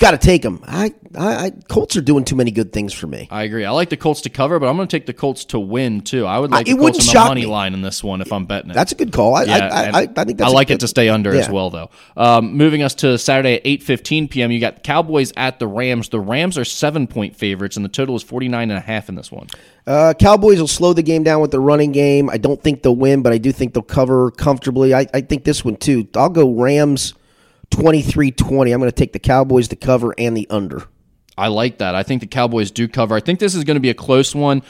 Got to take them. I, I, I, Colts are doing too many good things for me. I agree. I like the Colts to cover, but I'm going to take the Colts to win too. I would like it the Colts on the money me. line in this one if I'm betting it. That's a good call. I, Yeah, I, I, I think that's. I like good- it to stay under as well, though. Um, moving us to Saturday at eight fifteen p.m. You got Cowboys at the Rams. The Rams are seven point favorites, and the total is 49 and a half in this one. Uh, Cowboys will slow the game down with the running game. I don't think they'll win, but I do think they'll cover comfortably. I, I think this one too. I'll go Rams 23-20. I'm going to take the Cowboys to cover and the under. I like that. I think the Cowboys do cover. I think this is going to be a close one.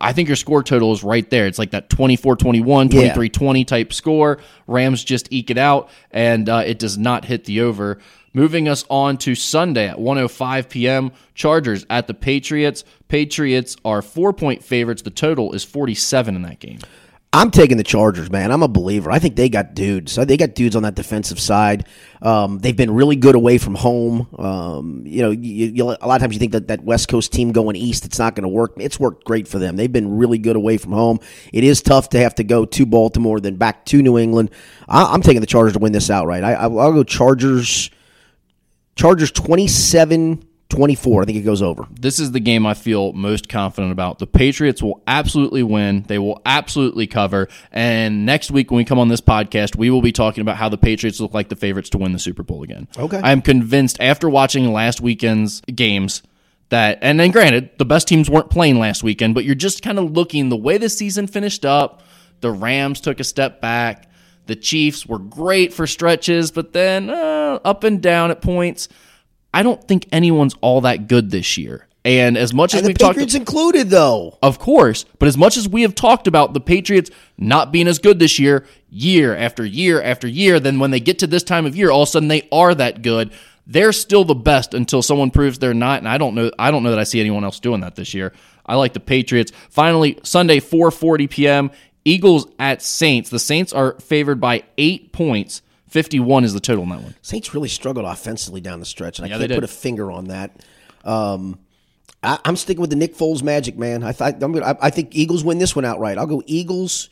I think your score total is right there. It's like that 24 21, 23 20 type score. Rams just eke it out, and uh, it does not hit the over. Moving us on to Sunday at 105 p.m. Chargers at the Patriots. Patriots are four point favorites. The total is 47 in that game. I'm taking the Chargers, man. I'm a believer. I think they got dudes. They got dudes on that defensive side. Um, they've been really good away from home. Um, you know, you, you, a lot of times you think that that West Coast team going east, it's not going to work. It's worked great for them. They've been really good away from home. It is tough to have to go to Baltimore, then back to New England. I, I'm taking the Chargers to win this outright. I, I, I'll go Chargers. Chargers 27 24. I think it goes over. this is the game I feel most confident about. The Patriots will absolutely win. They will absolutely cover. And next week, when we come on this podcast, we will be talking about how the Patriots look like the favorites to win the Super Bowl again. Okay. I am convinced after watching last weekend's games that, and then granted, the best teams weren't playing last weekend, but you're just kind of looking the way the season finished up. The Rams took a step back. The Chiefs were great for stretches, but then uh, up and down at points. I don't think anyone's all that good this year. And as much as the we've talked, Patriots included, though. of course, but as much as we have talked about the Patriots not being as good this year, year after year after year, then when they get to this time of year, all of a sudden they are that good. They're still the best until someone proves they're not, and I don't know. I don't know that I see anyone else doing that this year. I like the Patriots. Finally, Sunday, 4:40 p.m. Eagles at Saints. The Saints are favored by eight points. 51 is the total in that one. Saints really struggled offensively down the stretch, and I Yeah, they can't put a finger on that. Um, I, I'm sticking with the Nick Foles magic, man. I I'm gonna, I, I think Eagles win this one outright. I'll go Eagles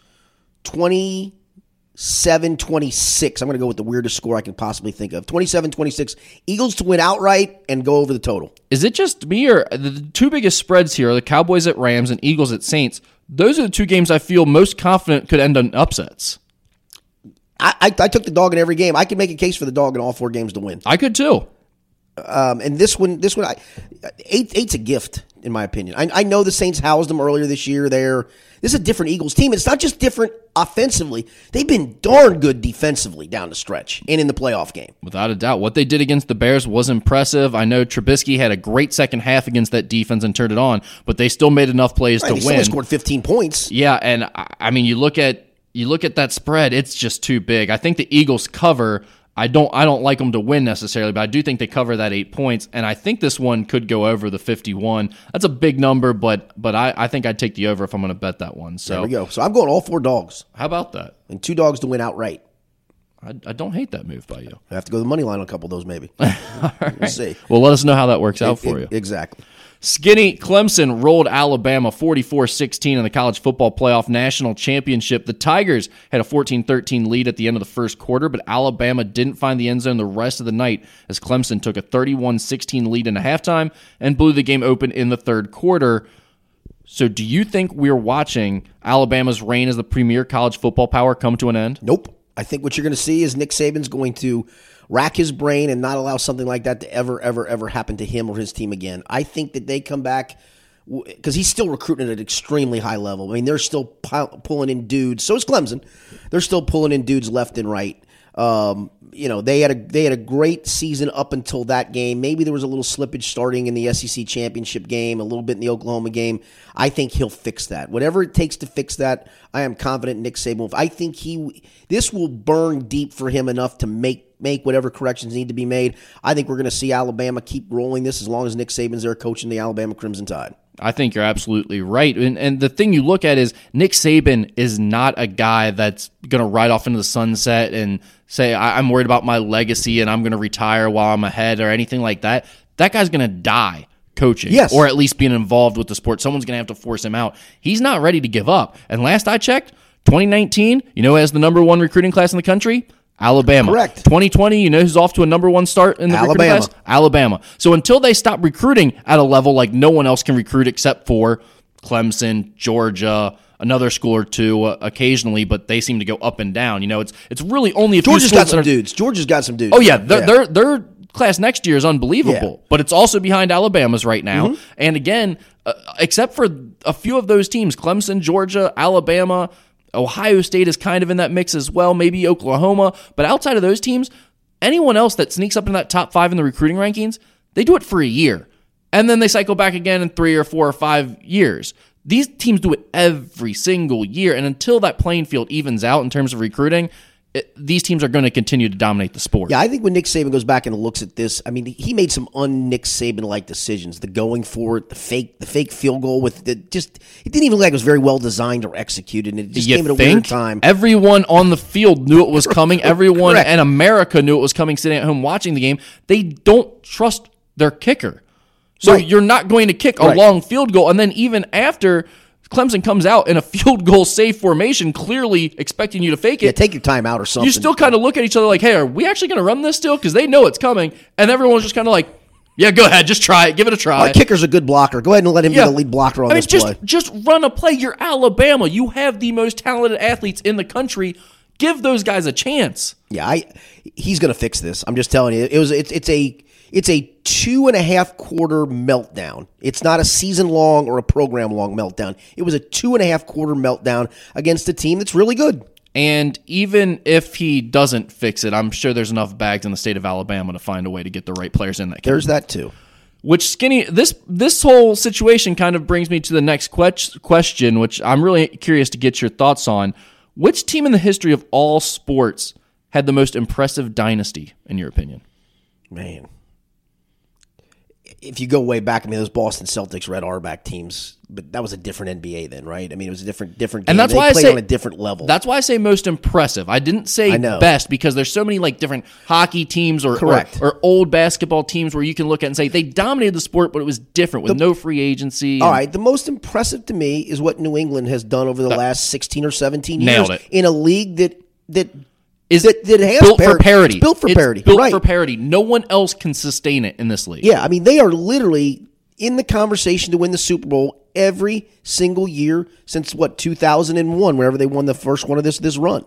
27 26. I'm going to go with the weirdest score I can possibly think of 27 26. Eagles to win outright and go over the total. Is it just me or the two biggest spreads here are the Cowboys at Rams and Eagles at Saints? Those are the two games I feel most confident could end in upsets. I, I, I took the dog in every game. I could make a case for the dog in all four games to win. I could too. Um, and this one, this one, I, eight, eight's a gift in my opinion. I, I know the Saints housed them earlier this year. There, this is a different Eagles team. It's not just different offensively; they've been darn good defensively down the stretch and in the playoff game. Without a doubt, what they did against the Bears was impressive. I know Trubisky had a great second half against that defense and turned it on, but they still made enough plays Right, to they still win. scored 15 points. Yeah, and I- I mean, you look at you look at that spread; it's just too big. I think the Eagles cover. I don't I don't like them to win necessarily, but I do think they cover that eight points, and I think this one could go over the fifty-one. That's a big number, but but I, I think I'd take the over if I'm going to bet that one. There So we go. So I'm going all four dogs how about that? and two dogs to win outright. I, I don't hate that move by you. I have to go the money line on a couple of those, maybe. We'll see. Well, let us know how that works out for you. Exactly. Skinny Clemson rolled Alabama 44 16 in the college football playoff national championship. The Tigers had a 14 13 lead at the end of the first quarter, but Alabama didn't find the end zone the rest of the night as Clemson took a 31 16 lead into halftime and blew the game open in the third quarter. So, do you think we're watching Alabama's reign as the premier college football power come to an end? Nope. I think what you're going to see is Nick Saban's going to rack his brain and not allow something like that to ever, ever, ever happen to him or his team again. I think that they come back because he's still recruiting at an extremely high level. I mean, they're still pu- pulling in dudes. So is Clemson. They're still pulling in dudes left and right. Um, you know, they had a they had a great season up until that game. Maybe there was a little slippage starting in the SEC championship game, a little bit in the Oklahoma game. I think he'll fix that. Whatever it takes to fix that, I am confident Nick Saban. I think he this will burn deep for him enough to make make whatever corrections need to be made. I think we're going to see Alabama keep rolling this as long as Nick Saban's there coaching the Alabama Crimson Tide. I think you're absolutely right. And, and the thing you look at is Nick Saban is not a guy that's going to ride off into the sunset and say, I- I'm worried about my legacy and I'm going to retire while I'm ahead or anything like that. That guy's going to die coaching Yes. or at least being involved with the sport. Someone's going to have to force him out. He's not ready to give up. And last I checked, 2019, you know, has the number one recruiting class in the country? Alabama. Correct. 2020, you know who's off to a number one start in the Alabama. class? Alabama. So until they stop recruiting at a level like no one else can recruit except for Clemson, Georgia, another school or two uh, occasionally, but they seem to go up and down. You know, it's it's really only a few Georgia's got some are- dudes. Georgia's got some dudes. Oh yeah, their their their class next year is unbelievable, Yeah. but it's also behind Alabama's right now. Mm-hmm. And again, uh, except for a few of those teams, Clemson, Georgia, Alabama, Ohio State is kind of in that mix as well, maybe Oklahoma, but outside of those teams, anyone else that sneaks up in that top 5 in the recruiting rankings, they do it for a year. And then they cycle back again in 3 or 4 or 5 years. These teams do it every single year and until that playing field evens out in terms of recruiting, it, these teams are going to continue to dominate the sport. Yeah, I think when Nick Saban goes back and looks at this, I mean, he made some un Nick Saban like decisions. The going for it, the fake, the fake field goal with the just, it didn't even look like it was very well designed or executed, and it just you came at a weird time. everyone on the field knew it was coming. Everyone in America knew it was coming. Sitting at home watching the game, they don't trust their kicker. So Right. you're not going to kick a Right. long field goal, and then even after Clemson comes out in a field goal safe formation, clearly expecting you to fake Yeah, it. take your time out or something. you still kind of look at each other like, "Hey, are we actually going to run this still?" Because they know it's coming, and everyone's just kind of like, "Yeah, go ahead, just try it, give it a try." Our kicker's a good blocker. Go ahead and let him be the lead blocker on I mean, this just, play. Just run a play. You're Alabama. You have the most talented athletes in the country. Give those guys a chance. Yeah, I he's going to fix this. I'm just telling you. It was it's it's a it's a two and a half quarter meltdown. It's not a season long or a program long meltdown. It was a two and a half quarter meltdown against a team that's really good. And even if he doesn't fix it, I'm sure there's enough bags in the state of Alabama to find a way to get the right players in that. Game. There's that too. Which skinny this this whole situation kind of brings me to the next que- question, which I'm really curious to get your thoughts on. Which team in the history of all sports had the most impressive dynasty, in your opinion? Man. If you go way back, I mean, those Boston Celtics, Red Auerbach teams, but that was a different NBA then, right? I mean, it was a different, different game. And that's They why I say on a different level. That's why I say most impressive. I didn't say I best because there's so many like different hockey teams or, or Correct. or old basketball teams where you can look at and say they dominated the sport, but it was different with no free agency. All and- right. The most impressive to me is what New England has done over the last 16 or 17 years it. in a league that that is that has built for parity. It's built for It's parity. Built right. for parity. No one else can sustain it in this league. Yeah, I mean they are literally in the conversation to win the Super Bowl every single year since what 2001 whenever they won the first one of this this run.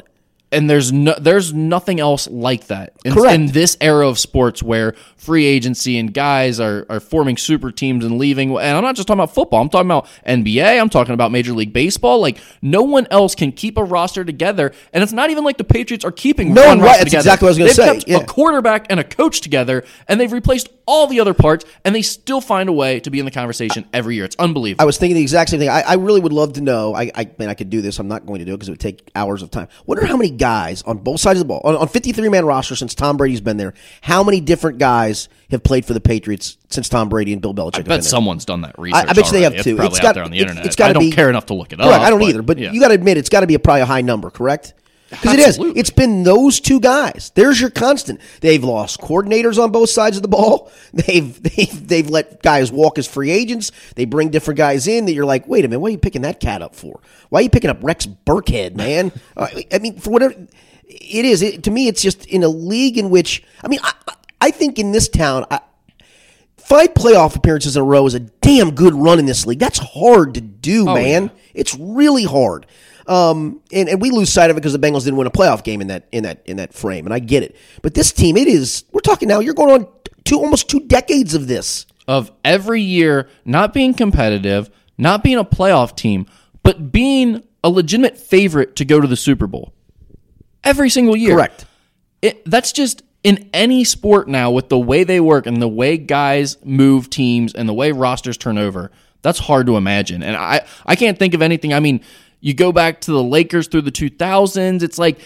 And there's no there's nothing else like that in, Correct. in this era of sports where free agency and guys are, are forming super teams and leaving and i'm not just talking about football i'm talking about nba i'm talking about major league baseball like no one else can keep a roster together and it's not even like the patriots are keeping No, one right, that's together exactly what I was gonna they've say, kept yeah. a quarterback and a coach together and they've replaced all the other parts and they still find a way to be in the conversation every year it's unbelievable I was thinking the exact same thing. I, I really would love to know. I, I mean, I could do this. I'm not going to do it because it would take hours of time. Wonder how many guys on both sides of the ball on, on 53 man roster since Tom Brady's been there. How many different guys have played for the Patriots since Tom Brady and Bill Belichick? have been bet there? done that research. I bet you they have too. It's probably It's got- out there on the internet. it's I don't be- care enough to look it up. Correct. I don't either. But yeah. you got to admit, it's got to be a probably a high number, correct? Because it is. It's been those two guys. There's your constant. They've lost coordinators on both sides of the ball. They've they've they've let guys walk as free agents. They bring different guys in that you're like, wait a minute, what are you picking that cat up for? Why are you picking up Rex Burkhead, man? Uh, I mean, for whatever it is, it, to me, it's just in a league in which I mean, I, I- think in this town. I, Five playoff appearances in a row is a damn good run in this league. That's hard to do, man. yeah. It's really hard. Um, and, and we lose sight of it because the Bengals didn't win a playoff game in that in that in that frame, and I get it. But this team, it is. We're talking now. You're going on two almost two decades of this. of every year not being competitive, not being a playoff team, but being a legitimate favorite to go to the Super Bowl. Every single year. Correct. It, that's just in any sport now with the way they work and the way guys move teams and the way rosters turn over. That's hard to imagine. And I, I can't think of anything. I mean, you go back to the Lakers through the 2000s, it's like,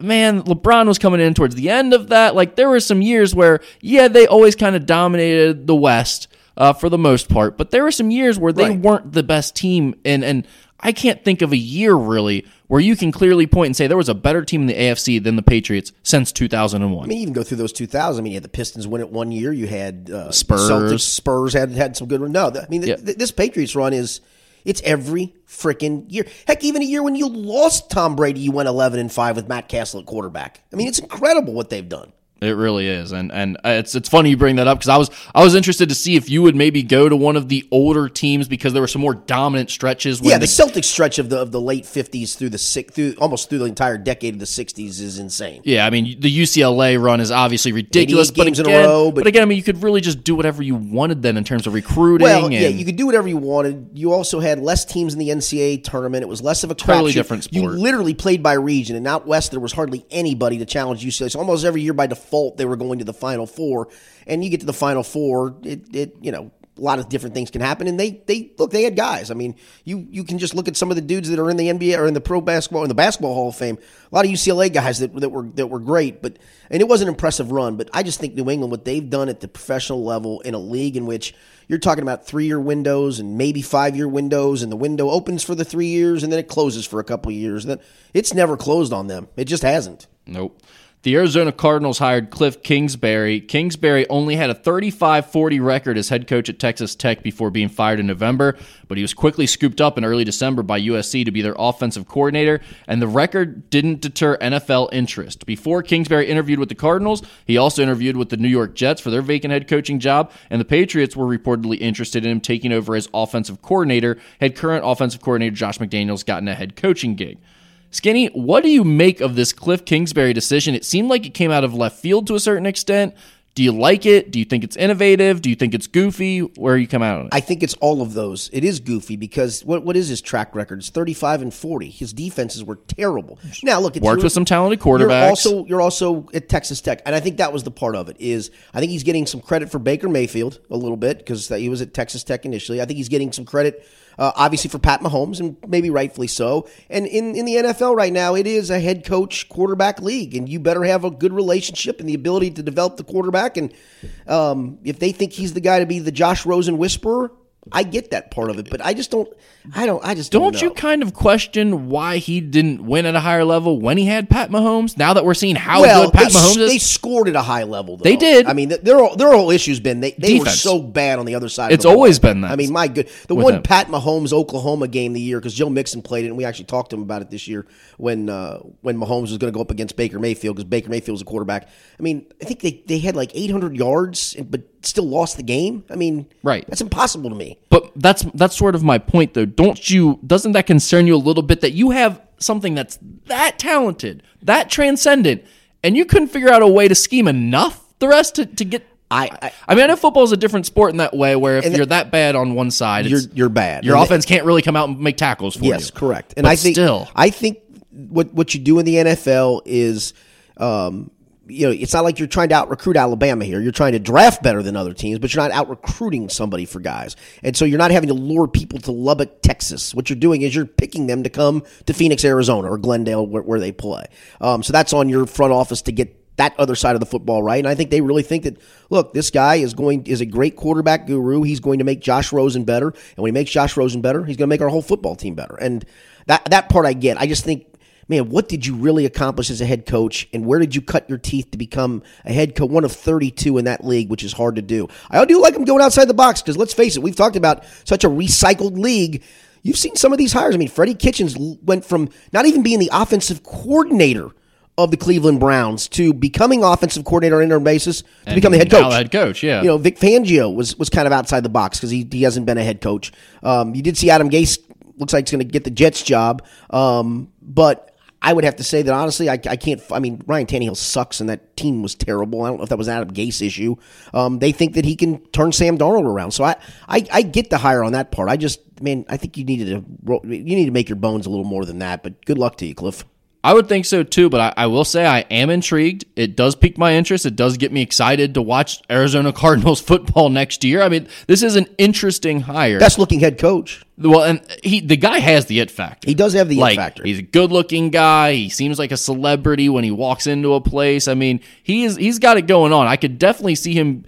man, LeBron was coming in towards the end of that. Like, there were some years where, yeah, they always kind of dominated the West uh, for the most part, but there were some years where they Right. weren't the best team. And, and I can't think of a year really where you can clearly point and say there was a better team in the AFC than the Patriots since 2001. I mean, you even go through those 2000s. I mean, you had the Pistons win it one year. You had uh, Spurs. Celtics, Spurs had had some good run. No, I mean, Yeah. th- this Patriots run is it's every freaking year. Heck, even a year when you lost Tom Brady, you went 11 and five with Matt Cassel at quarterback. I mean, it's incredible what they've done. It really is, and and uh, it's it's funny you bring that up because I was I was interested to see if you would maybe go to one of the older teams because there were some more dominant stretches. When Yeah, the the, Celtics stretch of the of the late 50s through the six, through almost through the entire decade of the 60s is insane. yeah, I mean the UCLA run is obviously ridiculous, but games in a again, row, but, but- again, I mean you could really just do whatever you wanted then in terms of recruiting. Well, and, yeah, you could do whatever you wanted. You also had less teams in the NCAA tournament. It was less of a. Totally different You literally played by region, and out west there was hardly anybody to challenge UCLA. So almost every year by default they were going to the Final Four, and you get to the Final Four, it, it you know a lot of different things can happen. And they they look they had guys. I mean, you you can just look at some of the dudes that are in the NBA or in the pro basketball in the basketball Hall of Fame. A lot of UCLA guys that that were that were great, but and it was an impressive run. But I just think New England what they've done at the professional level in a league in which you're talking about three year windows and maybe five year windows, and the window opens for the three years and then it closes for a couple years. That it's never closed on them. It just hasn't. Nope. The Arizona Cardinals hired Cliff Kingsbury. Kingsbury only had a 35 40 record as head coach at Texas Tech before being fired in November, but he was quickly scooped up in early December by USC to be their offensive coordinator, and the record didn't deter NFL interest. Before Kingsbury interviewed with the Cardinals, he also interviewed with the New York Jets for their vacant head coaching job, and the Patriots were reportedly interested in him taking over as offensive coordinator had current offensive coordinator Josh McDaniels gotten a head coaching gig. Skinny, what do you make of this Cliff Kingsbury decision? It seemed like it came out of left field to a certain extent. Do you like it? Do you think it's innovative? Do you think it's goofy? Where you come out on it? I think it's all of those. It is goofy because what what is his track record? It's 35 and 40. His defenses were terrible. Now look, it's Worked you're- with some talented You're quarterbacks. also you're also at Texas Tech, and I think that was the part of it. Is I think he's getting some credit for Baker Mayfield a little bit because he was at Texas Tech initially. I think he's getting some credit. Uh, obviously for Pat Mahomes, and maybe rightfully so. And in, in the NFL right now, it is a head coach quarterback league, and you better have a good relationship and the ability to develop the quarterback and um, if they think he's the guy to be the Josh Rosen whisperer, I get that part of it. But I just don't. I don't. I just don't. Don't you kind of question why he didn't win at a higher level when he had Pat Mahomes? Now that we're seeing how well, good Pat they, Mahomes is, they scored at a high level. Though. They did. I mean, th- their their whole issue's been they, they were so bad on the other side. It's of the ball. always been that I mean, my good. The one. Pat Mahomes Oklahoma game the year because Joe Mixon played it, and we actually talked to him about it this year when uh, when Mahomes was going to go up against Baker Mayfield because Baker Mayfield was a quarterback. I mean, I think they they had like 800 yards, but still lost the game. I mean, Right. That's impossible to me. But that's that's sort of my point though. Don't you doesn't that concern you a little bit that you have something that's that talented, that transcendent, and you couldn't figure out a way to scheme enough the rest to, to get I- I- I mean, I know football is a different sport in that way, where if you're that bad on one side, You're you're bad. Your And offense can't really come out and make tackles for you. Yes, correct. And But I think still, I think what what you do in the NFL is, um, you know, it's not like you're trying to out recruit Alabama here. You're trying to draft better than other teams, but you're not out recruiting somebody for guys, and so you're not having to lure people to Lubbock, Texas. What you're doing is you're picking them to come to Phoenix, Arizona, or Glendale, where, where they play. Um, so that's on your front office to get that other side of the football right. And I think they really think that look, this guy is going is a great quarterback guru. He's going to make Josh Rosen better, and when he makes Josh Rosen better, he's going to make our whole football team better. And that that part I get. I just think. Man, what did you really accomplish as a head coach, and where did you cut your teeth to become a head coach, one of 32 in that league, which is hard to do? I do like him going outside the box because let's face it, we've talked about such a recycled league. You've seen some of these hires. I mean, Freddie Kitchens went from not even being the offensive coordinator of the Cleveland Browns to becoming offensive coordinator on an interim basis to And become the head coach. head coach, yeah. You know, Vic Fangio was was kind of outside the box because he, he hasn't been a head coach. Um, you did see Adam Gase looks like he's going to get the Jets job, um, but I would have to say that honestly, I, I can't. I mean, Ryan Tannehill sucks, and that team was terrible. I don't know if that was Adam Gase issue. Um, they think that he can turn Sam Darnold around, so I, I I get the hire on that part. I just, man, I think you needed to you need to make your bones a little more than that. But good luck to you, Cliff. I would think so too, but I, I will say I am intrigued. It does pique my interest. It does get me excited to watch Arizona Cardinals football next year. I mean, this is an interesting hire. Best looking head coach. well, and he the guy has the it factor. He does have the it like factor. he's a good looking guy. He seems like a celebrity when he walks into a place. I mean, he is he's got it going on. I could definitely see him.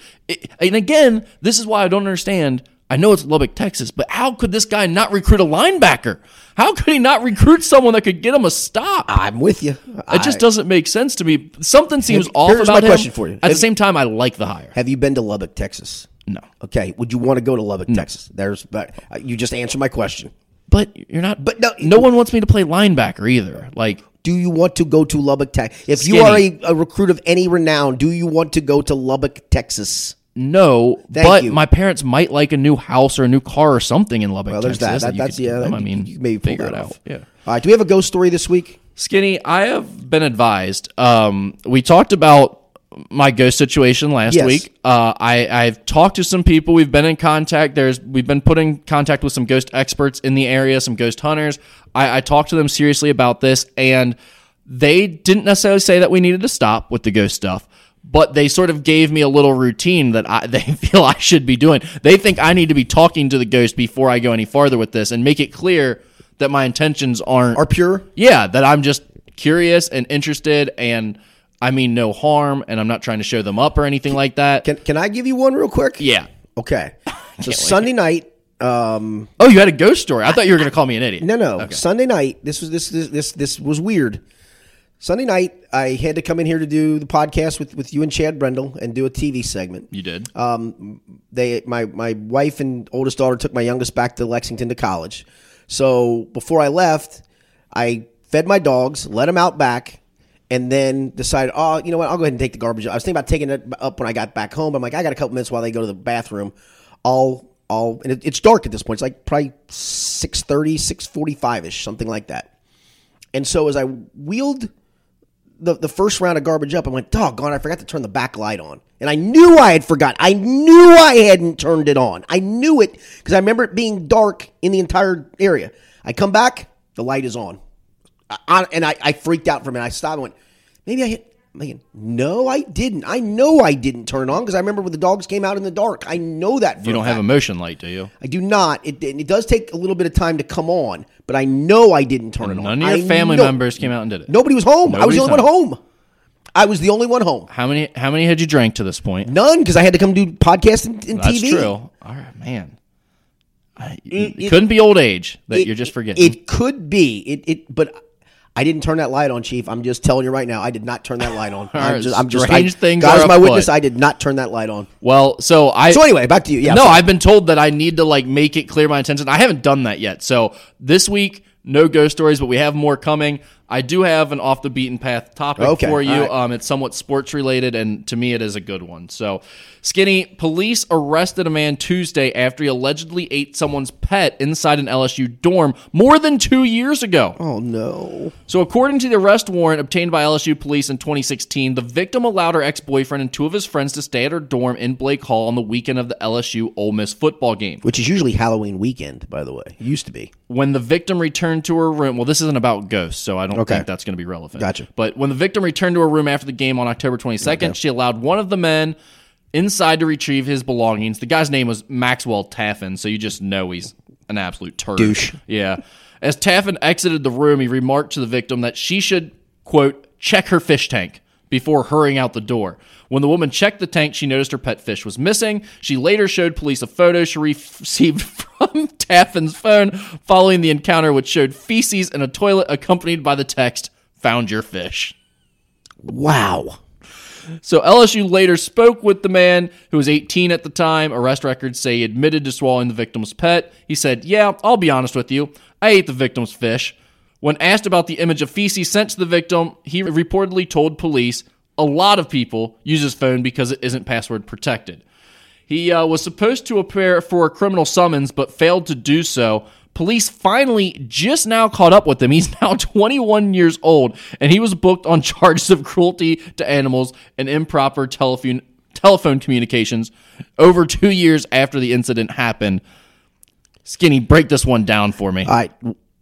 And again, this is why I don't understand. I know it's Lubbock, Texas, but how could this guy not recruit a linebacker? How could he not recruit someone that could get him a stop? I'm with you. It just doesn't make sense to me. Something seems Have- off here's about my him. question for you. At the same time, I like the hire. Have you been to Lubbock, Texas? No, Okay. Would you want to go to Lubbock, Texas? There's, but uh, you just answered my question. but you're not. But no- no one wants me to play linebacker either. Like Do you want to go to Lubbock, Texas? If Skinny. you are a, a recruit of any renown, do you want to go to Lubbock, Texas? No, Thank but you. my parents might like a new house or a new car or something in Lubbock. Well, there's Texas that. that you that's could yeah. give them. I mean, you can maybe pull figure that it off. out. Yeah. All right. Do we have a ghost story this week? Skinny, I have been advised. Um, we talked about my ghost situation last Yes. week. Uh, I, I've talked to some people. We've been in contact. There's we've been put in contact with some ghost experts in the area, some ghost hunters. I, I talked to them seriously about this, and they didn't necessarily say that we needed to stop with the ghost stuff. But they sort of gave me a little routine that I, they feel I should be doing. They think I need to be talking to the ghost before I go any farther with this and make it clear that my intentions aren't Are pure? yeah, that I'm just curious and interested, and I mean no harm, and I'm not trying to show them up or anything like that. Can Can I give you one real quick? yeah. Okay. So Sunday night. Um, Oh, you had a ghost story. I thought you were going to call me an idiot. no, no. Sunday night. This was this this this this was weird. Sunday night, I had to come in here to do the podcast with, with you and Chad Brendel and do a TV segment. You did. Um, they my my wife and oldest daughter took my youngest back to Lexington to college. So before I left, I fed my dogs, let them out back, and then decided, oh, you know what? I'll go ahead and take the garbage. I was thinking about taking it up when I got back home. But I'm like, I got a couple minutes while they go to the bathroom. I'll I'll and it, it's dark at this point. It's like probably 6.30, 6.45 ish, something like that. And so as I wheeled the, the first round of garbage up, I went, doggone, I forgot to turn the back light on. And I knew I had forgot. I knew I hadn't turned it on. I knew it because I remember it being dark in the entire area. I come back, the light is on. I, I- and I, I freaked out for a minute. I stopped and went, maybe I hit. I'm no, I didn't. I know I didn't turn it on because I remember when the dogs came out in the dark. I know that. For you don't have a motion light, do you? I do not. It, it does take a little bit of time to come on, but I know I didn't turn it on. None of your I family know- members came out and did it. Nobody was home. I was the only Nobody's one home. I was the only one home. How many? How many had you drank to this point? None because I had to come do podcast and, and That's TV. true. All right, man. I, it, couldn't be old age that It- you're just forgetting. It could be. It, it but I didn't turn that light on, Chief. I'm just telling you right now. I did not turn that light on. I'm just, I'm just strange I, things God is my witness. I did not turn that light on. well, so I. So anyway, back to you. Yeah. no. I've been told that I need to like make it clear my intention. I haven't done that yet. So this week, no ghost stories, but we have more coming. I do have an off the beaten path topic Okay, for you. right. Um, it's somewhat sports related, and to me, it is a good one. So, Skinny, police arrested a man Tuesday after he allegedly ate someone's pet inside an LSU dorm more than two years ago. Oh no. So, according to the arrest warrant obtained by LSU police in 2016, the victim allowed her ex boyfriend and two of his friends to stay at her dorm in Blake Hall on the weekend of the LSU Ole Miss football game. Which is usually Halloween weekend, by the way. It used to be. When the victim returned to her room, well, this isn't about ghosts, so I don't Okay. think that's going to be relevant. Gotcha. But when the victim returned to her room after the game on October 22nd, she allowed one of the men inside to retrieve his belongings. The guy's name was Maxwell Taffin, so you just know he's an absolute turd. Douche. Yeah. As Taffin exited the room, he remarked to the victim that she should, quote, check her fish tank before hurrying out the door. When the woman checked the tank, she noticed her pet fish was missing. She later showed police a photo she received from Taffin's phone following the encounter, which showed feces in a toilet accompanied by the text, Found your fish. Wow. So LSU later spoke with the man who was 18 at the time. Arrest records say he admitted to swallowing the victim's pet. He said, Yeah, I'll be honest with you. I ate the victim's fish. When asked about the image of feces sent to the victim, he reportedly told police a lot of people use his phone because it isn't password protected. He uh, was supposed to appear for a criminal summons, but failed to do so. Police finally just now caught up with him. He's now 21 years old, and he was booked on charges of cruelty to animals and improper telephone telephone communications over two years after the incident happened. Skinny, break this one down for me. All right.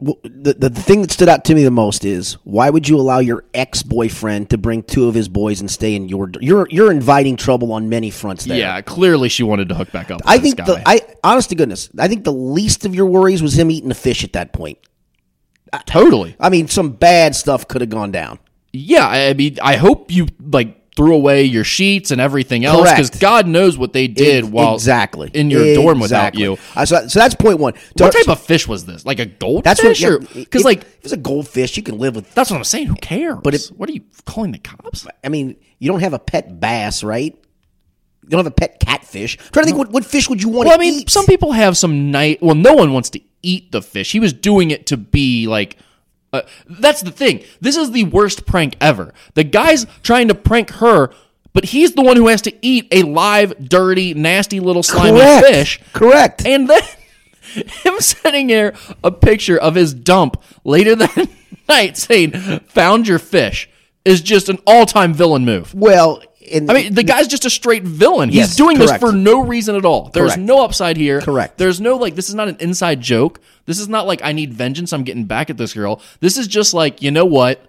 The, the thing that stood out to me the most is why would you allow your ex boyfriend to bring two of his boys and stay in your you're you're inviting trouble on many fronts there. yeah, clearly she wanted to hook back up. With I think the I honest to goodness I think the least of your worries was him eating the fish at that point. totally. I mean, some bad stuff could have gone down. Yeah, I I mean, I hope you like threw away your sheets and everything else because God knows what they did Ex- while exactly in your dorm without Exactly. you. Uh, so, so that's point one. What type of fish was this? Like a goldfish? That's what because like if it's a goldfish, you can live with. that's what I'm saying. Who cares? But if- what are you calling the cops? I mean, you don't have a pet bass, right? You don't have a pet catfish. I'm trying to think what, what fish would you want Well, I mean, eat? some people have some night. Well, no one wants to eat the fish. He was doing it to be like. Uh, that's the thing. This is the worst prank ever. The guy's trying to prank her, but he's the one who has to eat a live, dirty, nasty little slimy Correct. fish. Correct. And then him sending her a picture of his dump later that night saying, "Found your fish," is just an all-time villain move. well, and I mean, the guy's just a straight villain. He's Yes, doing correct. this for no reason at all. There's Correct. no upside here. Correct. There's no like this is not an inside joke. This is not like I need vengeance. I'm getting back at this girl. This is just like, you know what?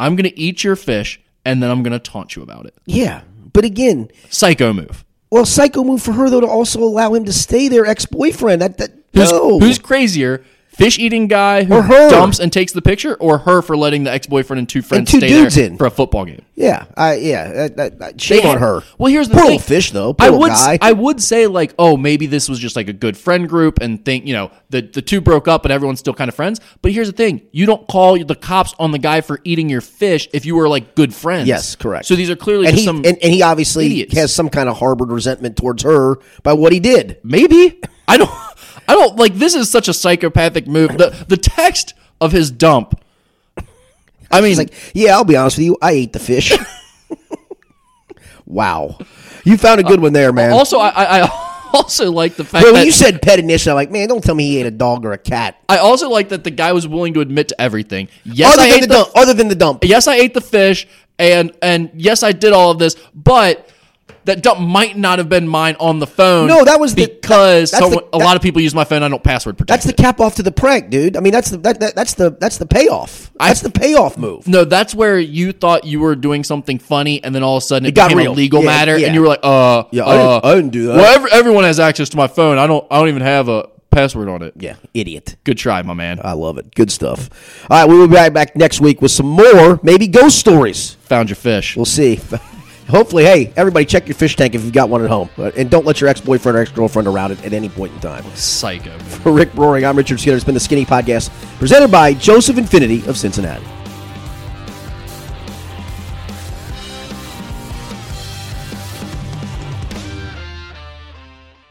I'm going to eat your fish and then I'm going to taunt you about it. yeah, but again, Psycho move. well, psycho move for her though to also allow him to stay there, ex boyfriend. That that Who's, no. who's crazier? Fish eating guy who Or her. dumps and takes the picture, or her for letting the ex boyfriend and two friends two stay dudes there in. for a football game? yeah, I yeah. That, that, shame on her. Well, here's the poor thing. little fish though. Poor I would guy. I would say like, oh, maybe this was just like a good friend group and think, you know, the the two broke up but everyone's still kind of friends. But here's the thing. You don't call the cops on the guy for eating your fish if you were like good friends. yes, correct. So these are clearly and just he some and, and he obviously idiots. has some kind of harbored resentment towards her by what he did. maybe. I don't I don't like this is such a psychopathic move. The the text of his dump I mean He's like, yeah, I'll be honest with you, I ate the fish. wow, you found a good one there, man. also I, I also like the fact But when you said pet initially, I'm like, man, don't tell me he ate a dog or a cat. I also like that the guy was willing to admit to everything. Yes, other I than ate the, the dump. Other than the dump. yes, I ate the fish, and and yes, I did all of this, but that dump might not have been mine on the phone. No, that was the- because that's the- someone, a lot of people use my phone. I don't password protect. That's the it. cap off to the prank, dude. I mean, that's the that, that, that's the that's the payoff. That's the payoff move. no. That's where you thought you were doing something funny, and then all of a sudden it, got became real. a legal Yeah, matter, yeah. and you were like, "Uh, Yeah, I uh, didn't- I didn't do that. Well, every, everyone has access to my phone. I don't. I don't even have a password on it. Yeah, idiot. Good try, my man. I love it. Good stuff. All right, we will be back, back next week with some more, maybe ghost stories. Found your fish. We'll see. Hopefully, hey, everybody check your fish tank if you've got one at home. And don't let your ex boyfriend or ex girlfriend around it at any point in time. Psycho. For Rick Broering, I'm Richard Skinner. It's been the Skinny Podcast presented by Joseph Infiniti of Cincinnati.